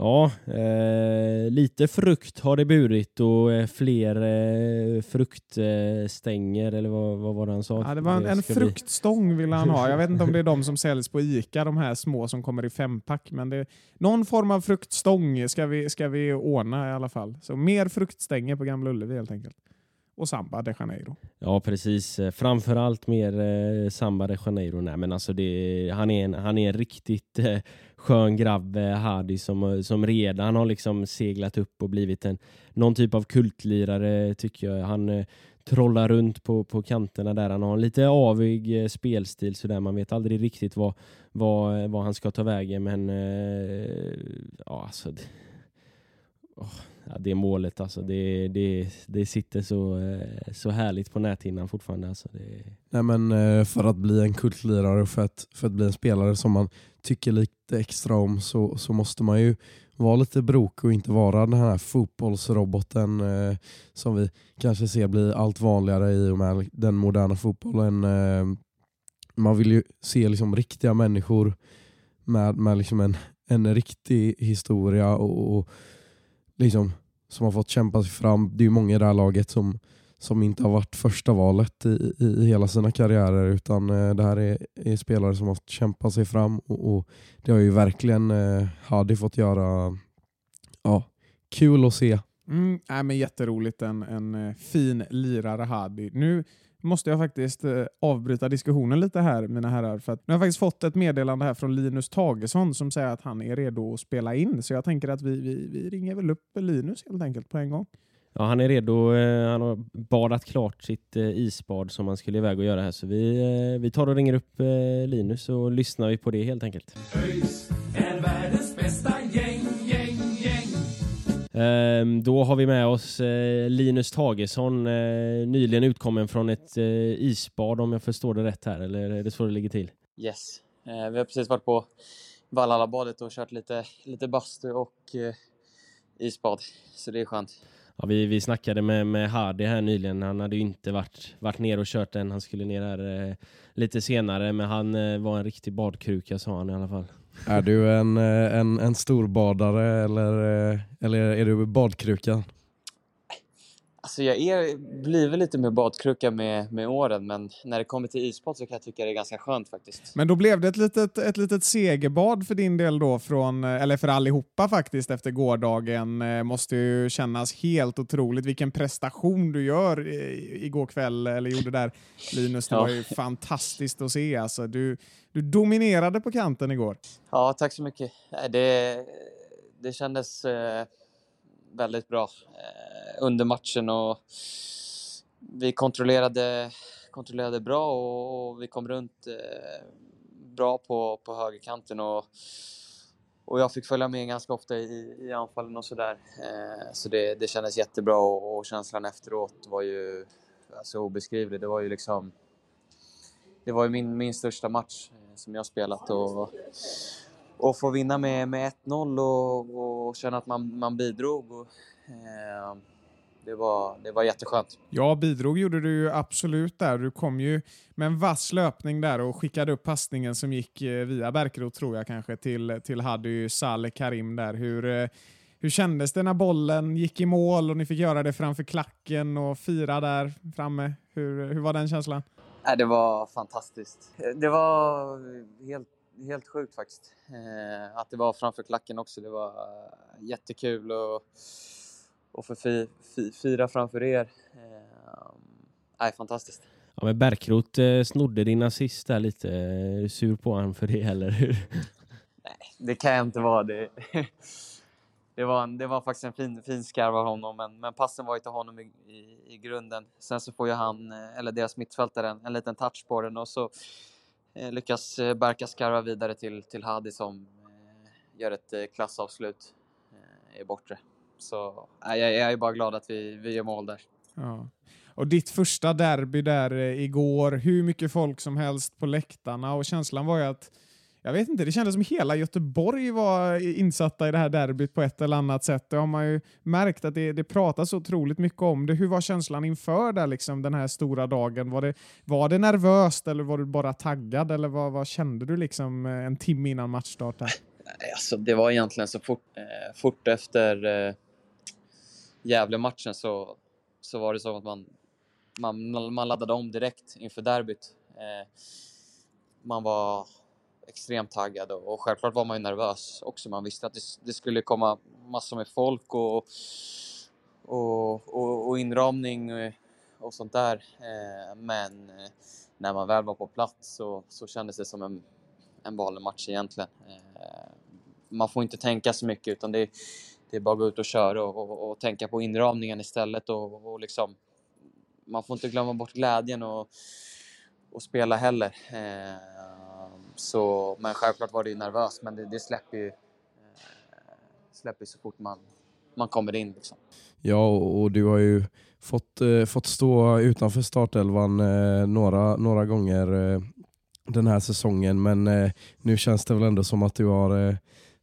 Ja, eh, lite frukt har det burit och eh, fler eh, fruktstänger eller vad, vad var det han sa? Ja, det var en, en fruktstång ville han ha. Jag vet inte om det är de som säljs på Ica, de här små som kommer i fempack. Men det, någon form av fruktstång ska vi, ska vi ordna i alla fall. Så mer fruktstänger på Gamla Ullevi helt enkelt. Och Samba de Janeiro. Ja, precis. Eh, Framförallt mer eh, Samba de Janeiro. Nej, men alltså det, han, är en, han är en riktigt eh, skön grabb, Hadi, som, som redan har liksom seglat upp och blivit en, någon typ av kultlirare tycker jag. Han eh, trollar runt på, på kanterna där. Han har en lite avig eh, spelstil sådär. Man vet aldrig riktigt vad, vad, vad han ska ta vägen men eh, ja alltså det, oh, ja, det målet alltså. Det, det, det sitter så, eh, så härligt på näthinnan fortfarande. Alltså. Det... Nej, men, eh, för att bli en kultlirare och för att, för att bli en spelare som man tycker lite extra om så, så måste man ju vara lite brok och inte vara den här fotbollsroboten eh, som vi kanske ser bli allt vanligare i och med den moderna fotbollen. Eh, man vill ju se liksom riktiga människor med, med liksom en, en riktig historia och, och liksom, som har fått kämpa sig fram. Det är ju många i det här laget som, som inte har varit första valet i, i, i hela sina karriärer utan eh, det här är, är, spelare som har fått kämpa sig fram och, och det har ju verkligen eh, Hadi fått göra. Ja, kul att se. Mm, äh, men jätteroligt, en, en eh, fin lirare Hadi. Nu måste jag faktiskt eh, avbryta diskussionen lite här mina herrar. För att nu har jag faktiskt fått ett meddelande här från Linus Tagesson som säger att han är redo att spela in. Så jag tänker att vi, vi, vi ringer väl upp Linus helt enkelt på en gång. Ja, han är redo. Eh, han har badat klart sitt eh, isbad som han skulle iväg och göra här. Så vi, eh, vi tar och ringer upp Linus och lyssnar vi på det helt enkelt. ÖIS är världens bästa då har vi med oss Linus Tagesson, nyligen utkommen från ett isbad om jag förstår det rätt här, eller är det så det ligger till? Yes, vi har precis varit på Vallhallabadet och kört lite, lite bastu och isbad, så det är skönt. Ja, vi, vi snackade med, med Hardy här nyligen. Han hade ju inte varit, varit ner och kört än. Han skulle ner här eh, lite senare, men han eh, var en riktig badkruka sa han i alla fall. Är du en, eh, en, en storbadare eller, eh, eller är du badkruka? Alltså jag är, blir väl lite mer badkruka med, med åren, men när det kommer till isbad så kan jag tycka det är ganska skönt faktiskt. Men då blev det ett litet, ett litet segerbad för din del då, från, eller för allihopa faktiskt, efter gårdagen. Eh, måste ju kännas helt otroligt. Vilken prestation du gör igår kväll, eller gjorde där Linus. Det var ju fantastiskt att se. Alltså, du, du dominerade på kanten igår. Ja, tack så mycket. Det, det kändes eh, väldigt bra. Under matchen och vi kontrollerade, kontrollerade bra och, och vi kom runt eh, bra på, på högerkanten och, och jag fick följa med ganska ofta i, i anfallen och sådär. Eh, så det, det kändes jättebra och, och känslan efteråt var ju alltså, obeskrivlig. Det var ju liksom det var ju min, min största match eh, som jag spelat och, och få vinna med, med 1-0 och, och känna att man, man bidrog. Och, eh, det var, det var jätteskönt. Ja, bidrog gjorde du ju absolut där. Du kom ju med en vass löpning där och skickade upp passningen som gick eh, via Bärkroth tror jag kanske till, till Hadi Saleh Karim där. Hur, eh, hur kändes det när bollen gick i mål och ni fick göra det framför klacken och fira där framme? Hur, hur var den känslan? det var fantastiskt. Det var helt, helt sjukt faktiskt. Eh, att det var framför klacken också. Det var jättekul. Och och få fi, fi, fira framför er. Eh, fantastiskt. Ja, men Bärkroth eh, snodde din assist där lite. Är du sur på honom för det eller hur? Nej, det kan jag inte vara. Det, det, var, en, det var faktiskt en fin, fin skarv av honom, men, men passen var ju till honom i, i, i, grunden. Sen så får ju han, eh, eller deras mittfältare, en, en liten touch på den och så eh, lyckas Berka skarva vidare till, till Hadi som eh, gör ett klassavslut i bortre. Så jag, jag är bara glad att vi, vi gör mål där. Ja. Och ditt första derby där eh, igår, hur mycket folk som helst på läktarna och känslan var ju att jag vet inte, det kändes som hela Göteborg var insatta i det här derbyt på ett eller annat sätt. Det har man ju märkt att det, det pratas otroligt mycket om det. Hur var känslan inför där, liksom, den här stora dagen? Var det, var det nervöst eller var du bara taggad? Eller vad, vad kände du liksom eh, en timme innan matchstart? Alltså, det var egentligen så fort, eh, fort efter eh, Gävle-matchen så, så var det som att man, man, man laddade om direkt inför derbyt. Eh, man var extremt taggad och, och självklart var man ju nervös också. Man visste att det, det skulle komma massor med folk och, och, och, och inramning och, och sånt där. Eh, men eh, när man väl var på plats så, så kändes det som en, en vanlig match egentligen. Man får inte tänka så mycket utan det, det är bara att gå ut och köra och, och, och tänka på inramningen istället och, och liksom man får inte glömma bort glädjen och, och spela heller. Eh, så, men självklart var det ju nervöst, men det, det släpper ju eh, släpper så fort man, man kommer in. Liksom. Ja, och, och du har ju fått, eh, fått stå utanför startelvan eh, några, några gånger eh, den här säsongen, men eh, nu känns det väl ändå som att du har eh,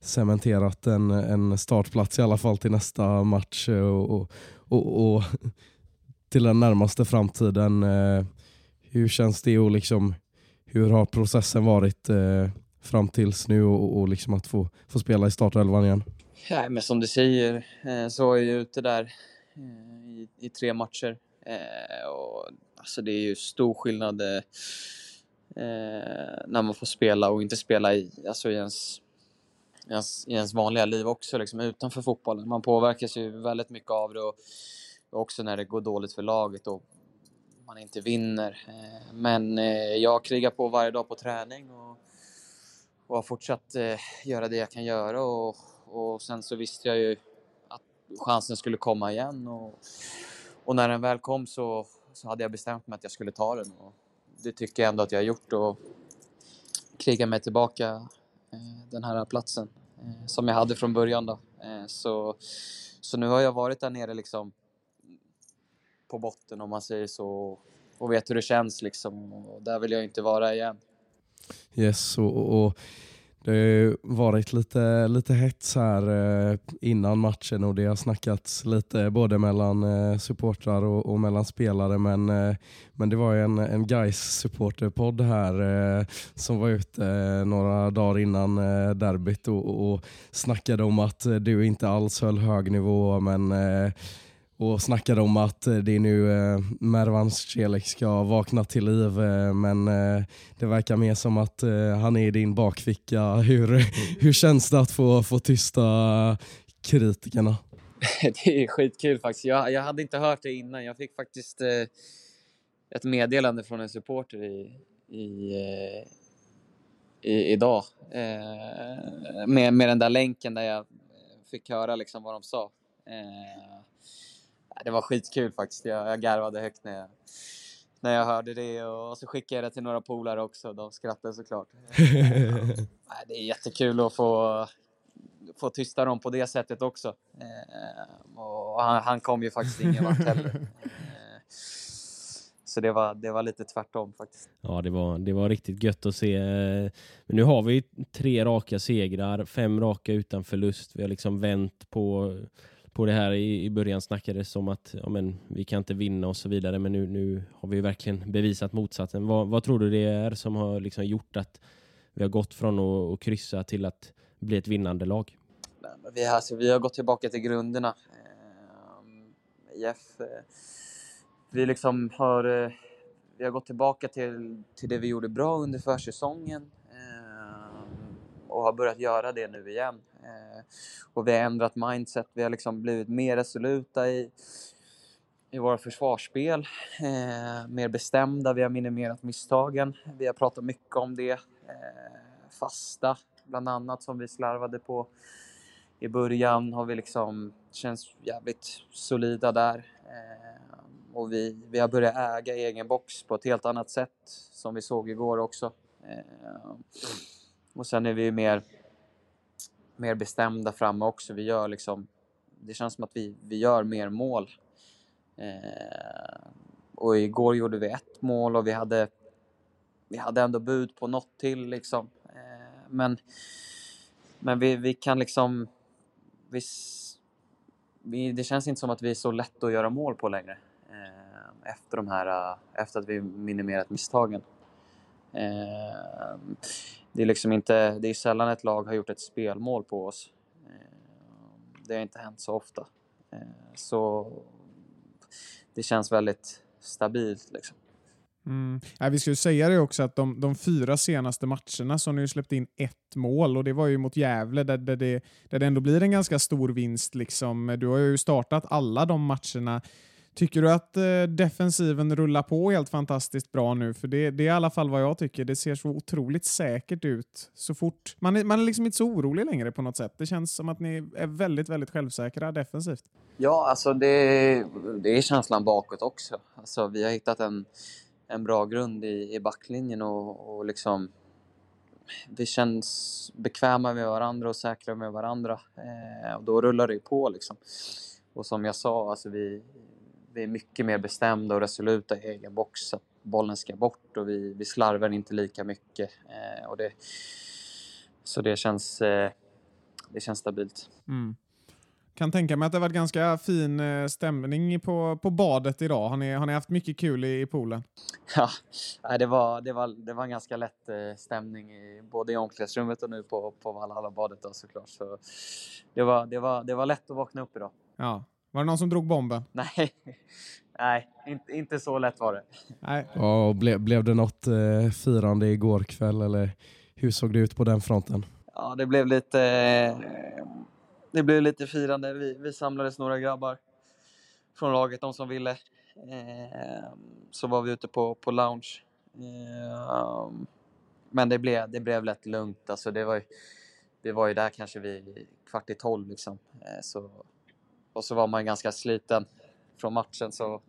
cementerat en, en startplats i alla fall till nästa match och, och, och till den närmaste framtiden. Eh, hur känns det och liksom, hur har processen varit eh, fram tills nu och, och liksom att få, få spela i startelvan igen? Ja, men som du säger eh, så är jag ute där i, i tre matcher. Och, alltså det är ju stor skillnad när man får spela och inte spela i, alltså i, ens, i, ens, i ens vanliga liv också, liksom utanför fotbollen. Man påverkas ju väldigt mycket av det och, och också när det går dåligt för laget och man inte vinner. Eh, men eh, jag krigar på varje dag på träning och, och har fortsatt eh, göra det jag kan göra och, och sen så visste jag ju att chansen skulle komma igen och, och när den väl kom så, så hade jag bestämt mig att jag skulle ta den och det tycker jag ändå att jag har gjort och kriga mig tillbaka Eh, den här platsen eh, som jag hade från början då. Eh, så, så nu har jag varit där nere liksom på botten om man säger så och vet hur det känns liksom och där vill jag inte vara igen. Yes, och, och det har ju varit lite, lite hets här eh, innan matchen och det har snackats lite både mellan eh, supportrar och, och mellan spelare men, eh, men det var ju en, en guys supporterpodd här som var ute några dagar innan derbyt och, och snackade om att du inte alls höll hög nivå men och snackade om att eh, det är nu eh, Mervan Celik ska vakna till liv eh, men eh, det verkar mer som att eh, han är i din bakficka. Hur, hur känns det att få, få tysta kritikerna? det är skitkul faktiskt. Jag, jag hade inte hört det innan. Jag fick faktiskt eh, ett meddelande från en supporter i, i, eh, i, idag eh, med, med den där länken där jag fick höra liksom vad de sa. Eh, Eh, det var skitkul faktiskt. Jag, jag garvade högt när jag, när jag hörde det och så skickade jag det till några polare också. De skrattade såklart. det är jättekul att få, få tysta dem på det sättet också. Eh, och han, han kom ju faktiskt ingen vart heller. Eh, så det var, det var lite tvärtom faktiskt. Ja, det var, det var riktigt gött att se. Men nu har vi tre raka segrar, fem raka utan förlust. Vi har liksom vänt på på det här i, i början snackades om att ja, men, vi kan inte vinna och så vidare men nu, nu har vi verkligen bevisat motsatsen. Vad, vad tror du det är som har liksom gjort att vi har gått från att, att kryssa till att bli ett vinnande lag? Vi, alltså, vi har gått tillbaka till grunderna. Eh, Jeff, eh, vi liksom har, eh, vi har gått tillbaka till, till det vi gjorde bra under försäsongen och har börjat göra det nu igen. Eh, och vi har ändrat mindset, vi har liksom blivit mer resoluta i, i våra försvarsspel, eh, mer bestämda, vi har minimerat misstagen. Vi har pratat mycket om det. Eh, fasta, bland annat, som vi slarvade på i början har vi liksom känns jävligt solida där. Eh, och vi, vi har börjat äga egen box på ett helt annat sätt, som vi såg igår också. Eh, och sen är vi mer mer bestämda framme också. Vi gör liksom, det känns som att vi, vi gör mer mål. Eh, och igår gjorde vi ett mål och vi hade, vi hade ändå bud på något till liksom. Eh, men men vi, vi kan liksom, vi, vi, det känns inte som att vi är så lätt att göra mål på längre. Eh, efter, de här, eh, efter att vi minimerat misstagen. Eh, det är liksom inte, det är sällan ett lag har gjort ett spelmål på oss. Eh, det har inte hänt så ofta. Eh, så det känns väldigt stabilt liksom. Mm. Ja, vi ska ju säga det också att de, de fyra senaste matcherna så har ni ju släppt in ett mål och det var ju mot Gävle där, där, det, där det ändå blir en ganska stor vinst. Liksom. Du har ju startat alla de matcherna Tycker du att eh, defensiven rullar på helt fantastiskt bra nu? För det, det är i alla fall vad jag tycker. Det ser så otroligt säkert ut så fort. Man är, man är liksom inte så orolig längre på något sätt. Det känns som att ni är väldigt, väldigt självsäkra defensivt. Ja, alltså det, det är känslan bakåt också. Alltså, vi har hittat en, en bra grund i, i backlinjen och, och liksom vi känns bekväma med varandra och säkra med varandra. Eh, och då rullar det ju på liksom. Och som jag sa, alltså vi, vi är mycket mer bestämda och resoluta i egen box. Att bollen ska bort och vi, vi slarvar inte lika mycket. Eh, och det, så det känns, eh, det känns stabilt. Mm. Kan tänka mig att det varit ganska fin eh, stämning på, på badet idag. Har ni, har ni haft mycket kul i, i poolen? Ja, det, var, det, var, det var en ganska lätt eh, stämning i, både i omklädningsrummet och nu på, på Valhalla-badet såklart. Så det, var, det, var, det var lätt att vakna upp idag. Ja. Var det någon som drog bomben? Nej, nej inte, inte så lätt var det. Nej. Ja, och ble, blev det något eh, firande igår kväll eller hur såg det ut på den fronten? Ja, det blev lite, eh, det blev lite firande. Vi, vi samlades några grabbar från laget, de som ville. Eh, så var vi ute på, på lounge. Eh, men det blev, det blev lätt lugnt. Alltså det, var ju, det var ju där kanske vid kvart i tolv. Liksom. Eh, så, och så var man ganska sliten från matchen så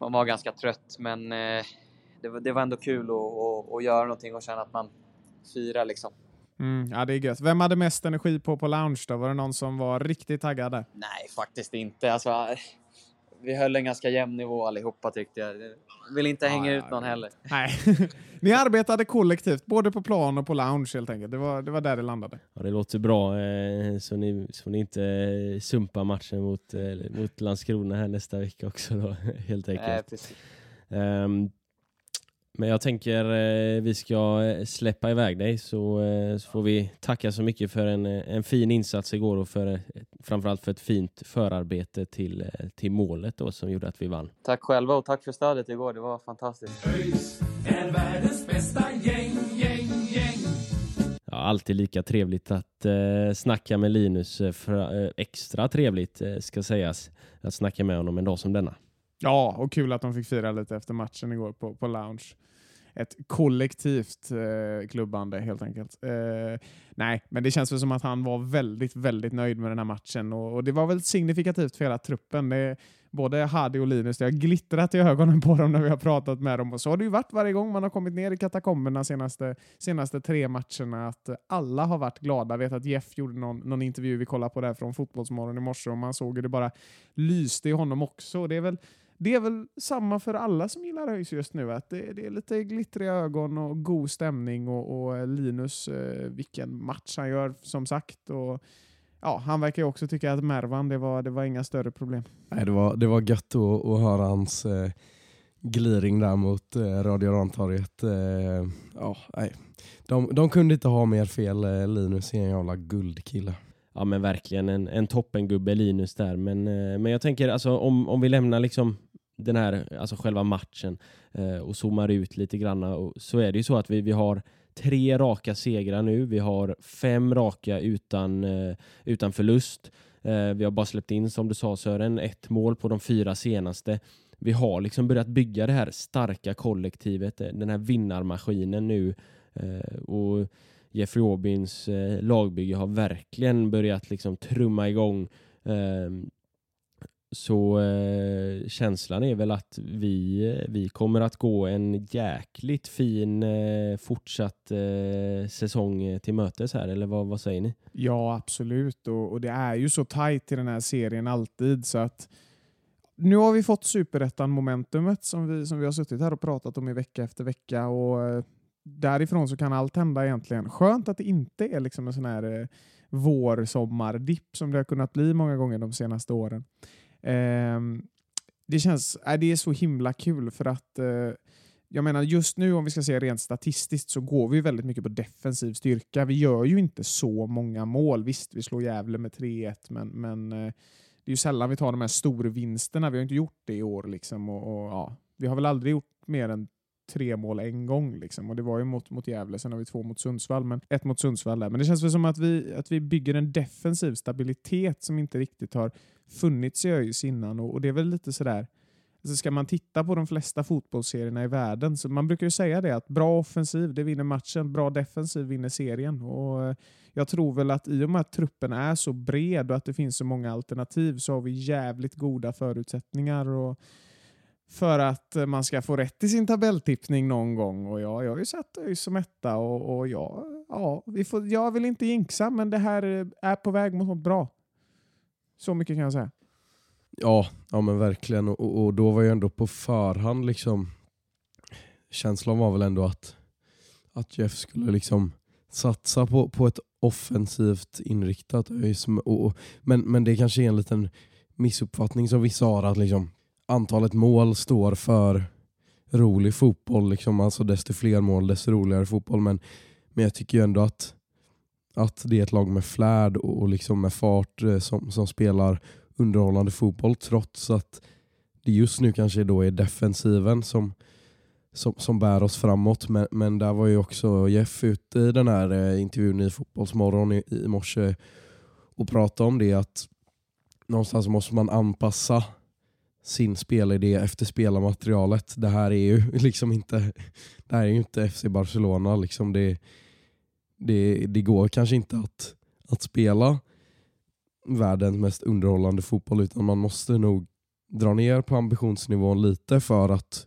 man var ganska trött. Men eh, det, var, det var ändå kul att, göra någonting och känna att man firar. Liksom. Mm, ja, det är gött. Vem hade mest energi på på lounge då? Var det någon som var riktigt taggad? Nej, faktiskt inte. Alltså, vi höll en ganska jämn nivå allihopa tyckte jag. Vill inte hänga Ja, ut någon heller. Nej. ni arbetade kollektivt, både på plan och på lounge helt enkelt. Det var, det var där det landade. Ja, det låter bra, eh, så, ni, så ni inte eh, sumpar matchen mot, eh, mot Landskrona här nästa vecka också då, helt enkelt. Nej, precis. Men jag tänker eh, vi ska eh, släppa iväg dig så, eh, så får vi tacka så mycket för en, eh, en fin insats igår och för, eh, framförallt för ett fint förarbete till, till målet då, som gjorde att vi vann. Tack själva och tack för stödet igår. Det var fantastiskt. ÖIS är världens bästa gäng, gäng, gäng. Ja, alltid lika trevligt att eh, snacka med Linus. För, eh, extra trevligt eh, ska sägas att snacka med honom en dag som denna. Ja, och kul att de fick fira lite efter matchen igår på, på lounge. Ett kollektivt eh, klubbande helt enkelt. Eh, nej, men det känns väl som att han var väldigt, väldigt nöjd med den här matchen och, och det var väl signifikativt för hela truppen. Det, både Hadi och Linus, det har glittrat i ögonen på dem när vi har pratat med dem och så har det ju varit varje gång man har kommit ner i katakomberna senaste, senaste tre matcherna att alla har varit glada. Jag vet att Jeff gjorde någon, någon intervju, vi kollade på det här från Fotbollsmorgon i morse och man såg hur det bara lyste i honom också. Det är väl det är väl samma för alla som gillar ÖIS just nu. Att det, det är lite glittriga ögon och god stämning. Och, och Linus, eh, vilken match han gör som sagt. Och, ja, han verkar ju också tycka att Mervan, det var, det var inga större problem. Nej, det, var, det var gött att, att höra hans eh, gliring där mot eh, Radio Rantorget. Eh, ja, nej. De, de kunde inte ha mer fel. Eh, Linus är en jävla guldkille. Ja men verkligen en, en toppengubbe Linus där. Men, eh, men jag tänker alltså om, om vi lämnar liksom den här, alltså själva matchen eh, och zoomar ut lite grann och, så är det ju så att vi, vi har tre raka segrar nu. Vi har fem raka utan, eh, utan förlust. Eh, vi har bara släppt in, som du sa Sören, ett mål på de fyra senaste. Vi har liksom börjat bygga det här starka kollektivet, eh, den här vinnarmaskinen nu. Eh, och Jeffrey Aubins eh, lagbygge har verkligen börjat liksom trumma igång. Eh, så eh, känslan är väl att vi, eh, vi kommer att gå en jäkligt fin eh, fortsatt eh, säsong eh, till mötes här, eller vad, vad säger ni? Ja, absolut. Och, och det är ju så tajt i den här serien alltid så att nu har vi fått superettan-momentumet som vi, som vi har suttit här och pratat om i vecka efter vecka och eh, därifrån så kan allt hända egentligen. Skönt att det inte är liksom en sån här eh, vår-sommar-dipp som det har kunnat bli många gånger de senaste åren. Ehm, det känns, äh, det är så himla kul för att eh, jag menar just nu om vi ska se rent statistiskt så går vi väldigt mycket på defensiv styrka. Vi gör ju inte så många mål. Visst, vi slår Gävle med 3-1 men, men eh, det är ju sällan vi tar de här storvinsterna. Vi har inte gjort det i år. Liksom, och, och, ja, vi har väl aldrig gjort mer än tre mål en gång. Liksom. Och det var ju mot, mot Gävle, sen har vi två mot Sundsvall, men ett mot Sundsvall där. Men det känns väl som att vi, att vi bygger en defensiv stabilitet som inte riktigt har funnits i ÖIS innan och, och det är väl lite sådär Alltså ska man titta på de flesta fotbollsserierna i världen så man brukar ju säga det att bra offensiv det vinner matchen, bra defensiv vinner serien. Och eh, jag tror väl att i och med att truppen är så bred och att det finns så många alternativ så har vi jävligt goda förutsättningar och för att eh, man ska få rätt i sin tabelltippning någon gång. Och ja, jag har ju satt ÖIS som etta och, och ja, ja, vi får, jag vill inte jinxa men det här eh, är på väg mot något bra. Så mycket kan jag säga. Ja, ja men verkligen. Och, och då var ju ändå på förhand liksom känslan var väl ändå att, att Jeff skulle liksom satsa på, på ett offensivt inriktat ÖIS. Men, men det kanske är en liten missuppfattning som vissa har att liksom antalet mål står för rolig fotboll. Liksom. Alltså desto fler mål desto roligare fotboll. Men, men jag tycker ju ändå att, att det är ett lag med flärd och, och liksom med fart eh, som, som spelar underhållande fotboll trots att det just nu kanske då är defensiven som, som, som bär oss framåt. Men, men där var ju också Jeff ute i den här eh, intervjun i Fotbollsmorgon i, i morse och pratade om det att någonstans måste man anpassa sin spelidé efter spelarmaterialet. Det här är ju liksom inte, det här är inte FC Barcelona. Liksom det, det, det går kanske inte att, att spela världens mest underhållande fotboll utan man måste nog dra ner på ambitionsnivån lite för att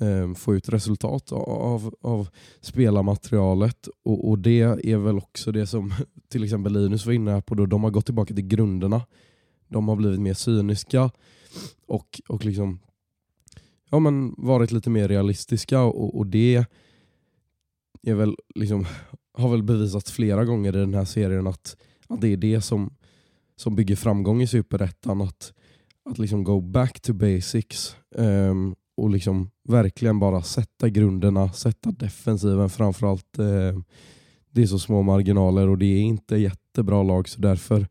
eh, få ut resultat av, av spelarmaterialet. Och, och det är väl också det som till exempel Linus var inne på. Då, de har gått tillbaka till grunderna. De har blivit mer cyniska och, och liksom ja, men varit lite mer realistiska och, och det är väl liksom, har väl bevisat flera gånger i den här serien att, att det är det som som bygger framgång i Superettan. Att, att liksom go back to basics um, och liksom verkligen bara sätta grunderna, sätta defensiven framförallt. Uh, det är så små marginaler och det är inte jättebra lag så därför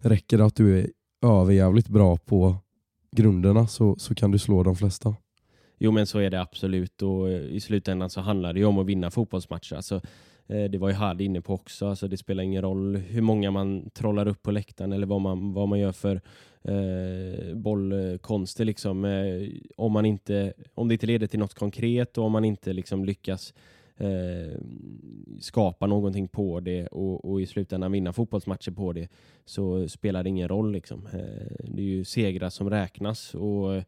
räcker det att du är överjävligt bra på grunderna så, så kan du slå de flesta. Jo men så är det absolut och i slutändan så handlar det ju om att vinna fotbollsmatcher. Alltså, Eh, det var ju Hard inne på också, alltså det spelar ingen roll hur många man trollar upp på läktaren eller vad man, vad man gör för eh, bollkonster. Liksom. Eh, om, man inte, om det inte leder till något konkret och om man inte liksom lyckas eh, skapa någonting på det och, och, i slutändan vinna fotbollsmatcher på det så spelar det ingen roll. Liksom. Eh, det är ju segrar som räknas. och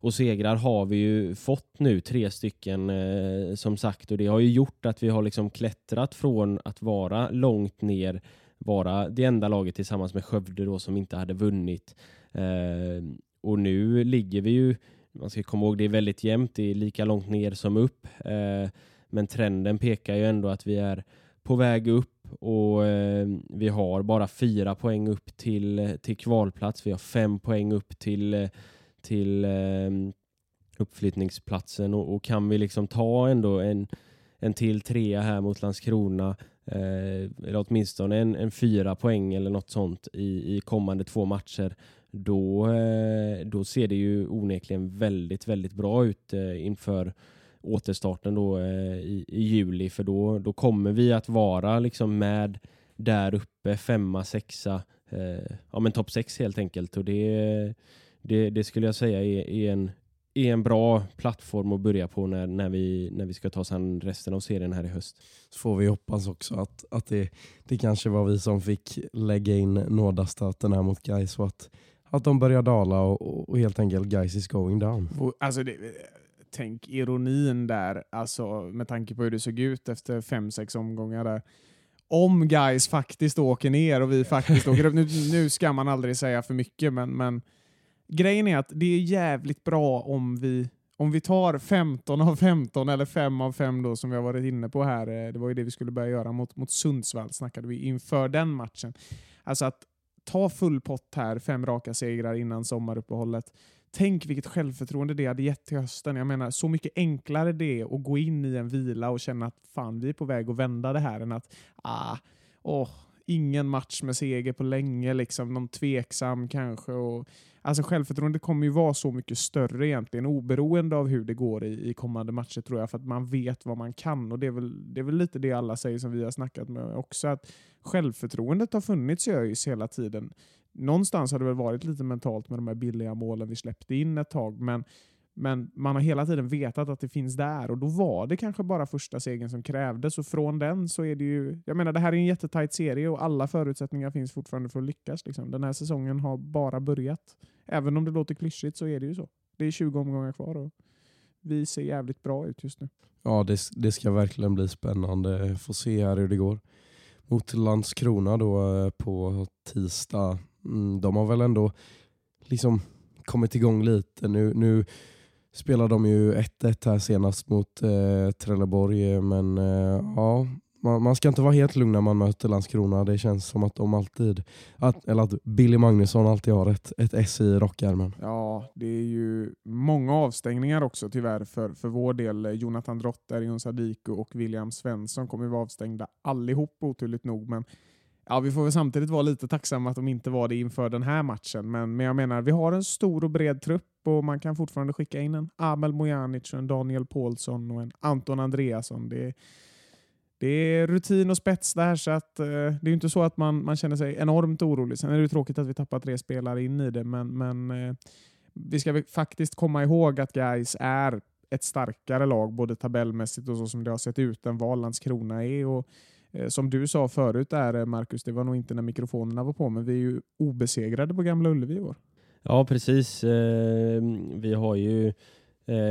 och segrar har vi ju fått nu, tre stycken eh, som sagt. Och det har ju gjort att vi har liksom klättrat från att vara långt ner, vara det enda laget tillsammans med Skövde då som inte hade vunnit. Eh, och nu ligger vi ju, man ska komma ihåg det är väldigt jämnt, det är lika långt ner som upp. Eh, men trenden pekar ju ändå att vi är på väg upp och eh, vi har bara fyra poäng upp till, till kvalplats. Vi har fem poäng upp till eh, till eh, uppflyttningsplatsen och, och, kan vi liksom ta ändå en, en till trea här mot Landskrona eh, eller åtminstone en, en fyra poäng eller något sånt i, i kommande två matcher då, eh, då ser det ju onekligen väldigt, väldigt bra ut eh, inför återstarten då eh, i, i, juli. För då, då kommer vi att vara liksom med där uppe, femma, sexa, eh, ja men topp sex helt enkelt. Och det det, det skulle jag säga är, är, en, är en bra plattform att börja på när, när, vi, när vi ska ta oss an resten av serien här i höst. Så får vi hoppas också att, att det, det kanske var vi som fick lägga in nådastöten här mot Gais och att, att de börjar dala och, och helt enkelt Gais is going down. Alltså det, tänk ironin där, alltså, med tanke på hur det såg ut efter fem sex omgångar där om guys faktiskt åker ner och vi faktiskt åker upp. Nu, nu ska man aldrig säga för mycket, men, men grejen är att det är jävligt bra om vi om vi tar 15 av 15 eller 5 av 5 då som vi har varit inne på här, eh, det var ju det vi skulle börja göra mot, mot Sundsvall snackade vi inför den matchen. Alltså att ta full pott här, fem raka segrar innan sommaruppehållet. Tänk vilket självförtroende det hade gett till hösten. Jag menar, så mycket enklare det är att gå in i en vila och känna att fan, vi är på väg att vända det här än att ah, åh, ingen match med seger på länge, liksom, någon tveksam kanske. Och, alltså självförtroendet kommer ju vara så mycket större egentligen, oberoende av hur det går i, i kommande matcher tror jag, för att man vet vad man kan. Och det är, väl, det är väl lite det alla säger som vi har snackat med också, att självförtroendet har funnits i ÖIS hela tiden. någonstans har det väl varit lite mentalt med de här billiga målen vi släppte in ett tag, men, men man har hela tiden vetat att det finns där och då var det kanske bara första segern som krävdes och från den så är det ju, jag menar det här är en jättetajt serie och alla förutsättningar finns fortfarande för att lyckas. Liksom. Den här säsongen har bara börjat. Även om det låter klyschigt så är det ju så. Det är 20 omgångar kvar och vi ser jävligt bra ut just nu. Ja, det, det ska verkligen bli spännande. Få se här hur det går. Mot Landskrona då eh, på tisdag. Mm, de har väl ändå liksom kommit igång lite. Nu, nu spelade de ju 1-1 här senast mot eh, Trelleborg, eh, men eh, ja, man, man ska inte vara helt lugn när man möter Landskrona. Det känns som att de alltid, att, eller att Billy Magnusson alltid har ett, ett S i rockärmen. Ja, det är ju många avstängningar också tyvärr för, för vår del. Eh, Jonathan Drott, Jon Sadiku och William Svensson kommer vara avstängda allihop oturligt nog. Men ja, vi får väl samtidigt vara lite tacksamma att de inte var det inför den här matchen. Men, men jag menar, vi har en stor och bred trupp och man kan fortfarande skicka in en Amel Mojanic, en Daniel Paulsson och en Anton Andreasson. Det det är rutin och spets där, så att, eh, det är inte så att man, man känner sig enormt orolig. Sen är det tråkigt att vi tappar tre spelare in i det, men, men eh, vi ska faktiskt komma ihåg att Guys är ett starkare lag, både tabellmässigt och så som det har sett ut, än vad Landskrona är. Och, Eh, som du sa förut, där, eh, Marcus, det var nog inte när mikrofonerna var på, men vi är ju obesegrade på Gamla Ullevi i år. Ja, precis. Eh, vi har ju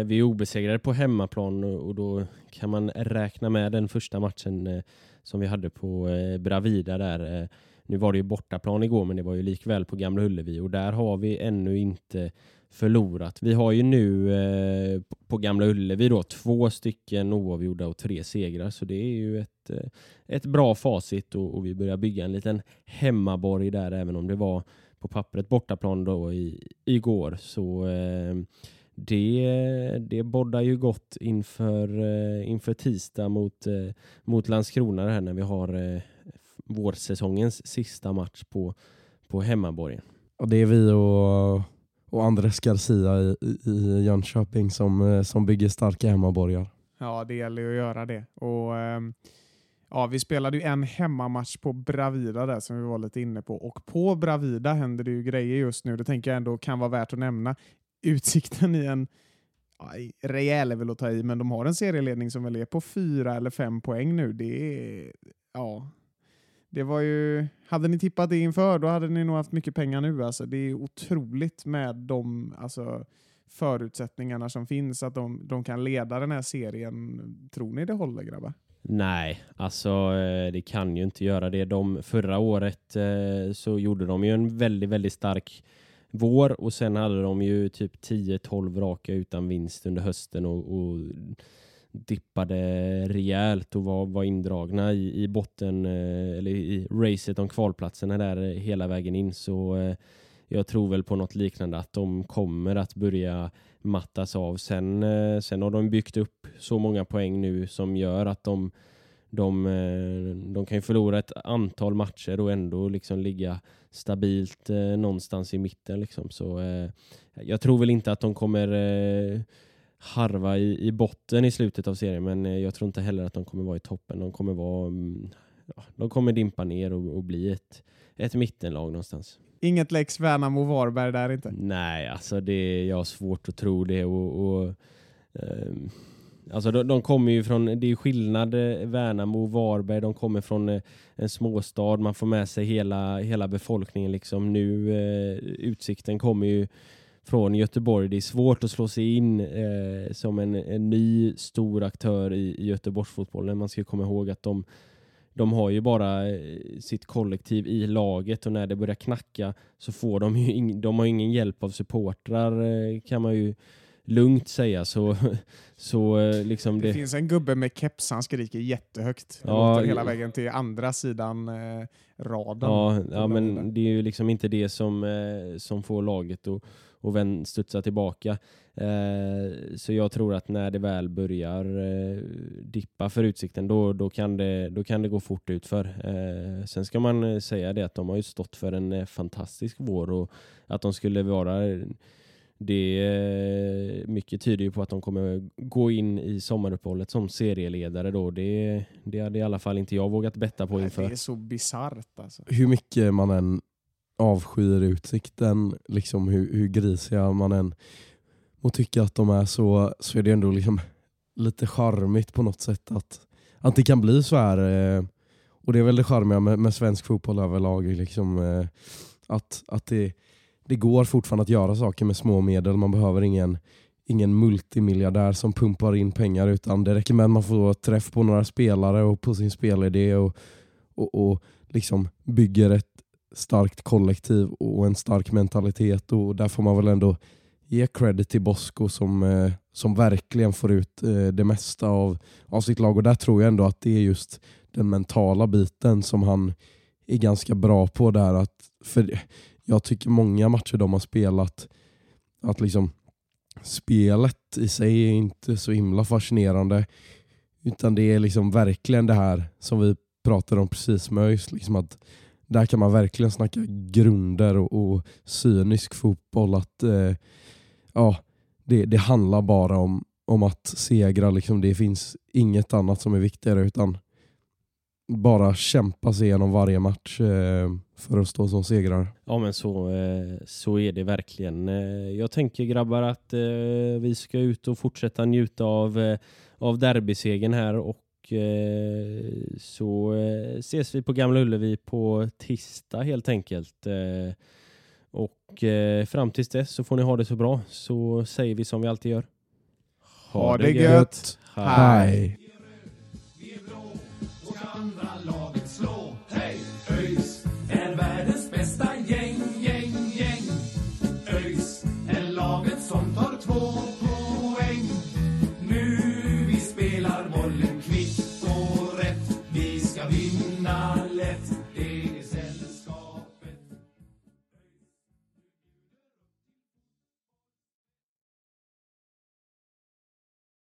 vi är obesegrade på hemmaplan och då kan man räkna med den första matchen som vi hade på Bravida där. Nu var det ju bortaplan igår men det var ju likväl på Gamla Ullevi och där har vi ännu inte förlorat. Vi har ju nu eh, på Gamla Ullevi då två stycken oavgjorda och tre segrar så det är ju ett, eh, ett bra facit och, och, vi börjar bygga en liten hemmaborg där även om det var på pappret bortaplan då i, igår. Så eh, det, det boddar ju gott inför, eh, inför tisdag mot, eh, mot Landskrona här när vi har eh, vårsäsongens sista match på, på hemmaborgen. Och det är vi och, och Andres Garcia i, i Jönköping som, eh, som bygger starka hemmaborgar. Ja, det gäller ju att göra det. Och, ehm, ja, vi spelade ju en hemmamatch på Bravida där som vi var lite inne på. Och på Bravida händer det ju grejer just nu. Det tänker jag ändå kan vara värt att nämna. Utsikten i en ja, rejäl är väl att ta i, men de har en serieledning som väl är på fyra eller fem poäng nu. Det är, ja, det var ju, hade ni tippat det inför, då hade ni nog haft mycket pengar nu. Alltså, det är otroligt med de alltså, förutsättningarna som finns, att de, de kan leda den här serien. Tror ni det håller grabbar? Nej, alltså eh, det kan ju inte göra det. De, förra året eh, så gjorde de ju en väldigt, väldigt stark vår och sen hade de ju typ 10-12 raka utan vinst under hösten och, och dippade rejält och var, var indragna i, i botten eh, eller i racet om kvalplatserna där eh, hela vägen in så eh, jag tror väl på något liknande att de kommer att börja mattas av. Sen, sen har de byggt upp så många poäng nu som gör att de de, de kan förlora ett antal matcher och ändå liksom ligga stabilt någonstans i mitten. Liksom. Så, jag tror väl inte att de kommer harva i, i botten i slutet av serien men eh, jag tror inte heller att de kommer vara i toppen. De kommer, vara, mm, ja, de kommer dimpa ner och, och bli ett, ett mittenlag någonstans. Inget Lex Värnamo-Varberg där inte? Nej, alltså det, jag har svårt att tro det. och, och ehm, Alltså de, de kommer ju från, det är skillnad eh, Värnamo och Varberg, de kommer från eh, en småstad, man får med sig hela, hela befolkningen liksom. Nu, eh, Utsikten kommer ju från Göteborg. Det är svårt att slå sig in eh, som en, en, ny stor aktör i, i Göteborgsfotbollen. Man ska komma ihåg att de, de har ju bara eh, sitt kollektiv i laget och när det börjar knacka så får de ju ing, de har ingen hjälp av supportrar eh, kan man ju lugnt säga så, så eh, liksom det... det finns en gubbe med keps, han skriker jättehögt. Ja, hela vägen till andra sidan eh, raden. Ja, ja men det är ju liksom inte det som, eh, som får laget att och vän studsa tillbaka. Eh, så jag tror att när det väl börjar eh, dippa för Utsikten då, då, kan det, då kan det gå fort ut för. Eh, sen ska man säga det att de har ju stått för en fantastisk vår och att de skulle vara det mycket tyder ju på att de kommer gå in i sommaruppehållet som serieledare då. Det, det hade i alla fall inte jag vågat betta på inför. Det är så bisarrt alltså. Hur mycket man än avskyr utsikten, liksom hur, hur grisiga man än må tycka att de är så, så är det ändå liksom lite charmigt på något sätt att, att det kan bli så här. Eh, och det är väl det charmiga med, med svensk fotboll överlag. Liksom, eh, att att det, det går fortfarande att göra saker med små medel. Man behöver ingen, ingen multimiljardär som pumpar in pengar utan det räcker med att man får träff på några spelare och på sin spelidé och, och, och liksom bygger ett starkt kollektiv och en stark mentalitet. Och där får man väl ändå ge credit till Bosko som, eh, som verkligen får ut eh, det mesta av, av sitt lag. Och där tror jag ändå att det är just den mentala biten som han är ganska bra på. där. Att, för Jag tycker många matcher de har spelat, att liksom spelet i sig är inte så himla fascinerande. Utan det är liksom verkligen det här som vi pratade om precis med ÖIS. Liksom att där kan man verkligen snacka grunder och, och cynisk fotboll. Att eh, ja, det, det handlar bara om, om att segra. Liksom. Det finns inget annat som är viktigare utan bara kämpa sig igenom varje match eh, för att stå som segrare. Ja men så, eh, så är det verkligen. Eh, jag tänker grabbar att eh, vi ska ut och fortsätta njuta av, eh, av derbysegen här och eh, så eh, ses vi på Gamla Ullevi på tisdag helt enkelt. Eh, och eh, fram tills dess så får ni ha det så bra så säger vi som vi alltid gör. Ha det gött! Hej!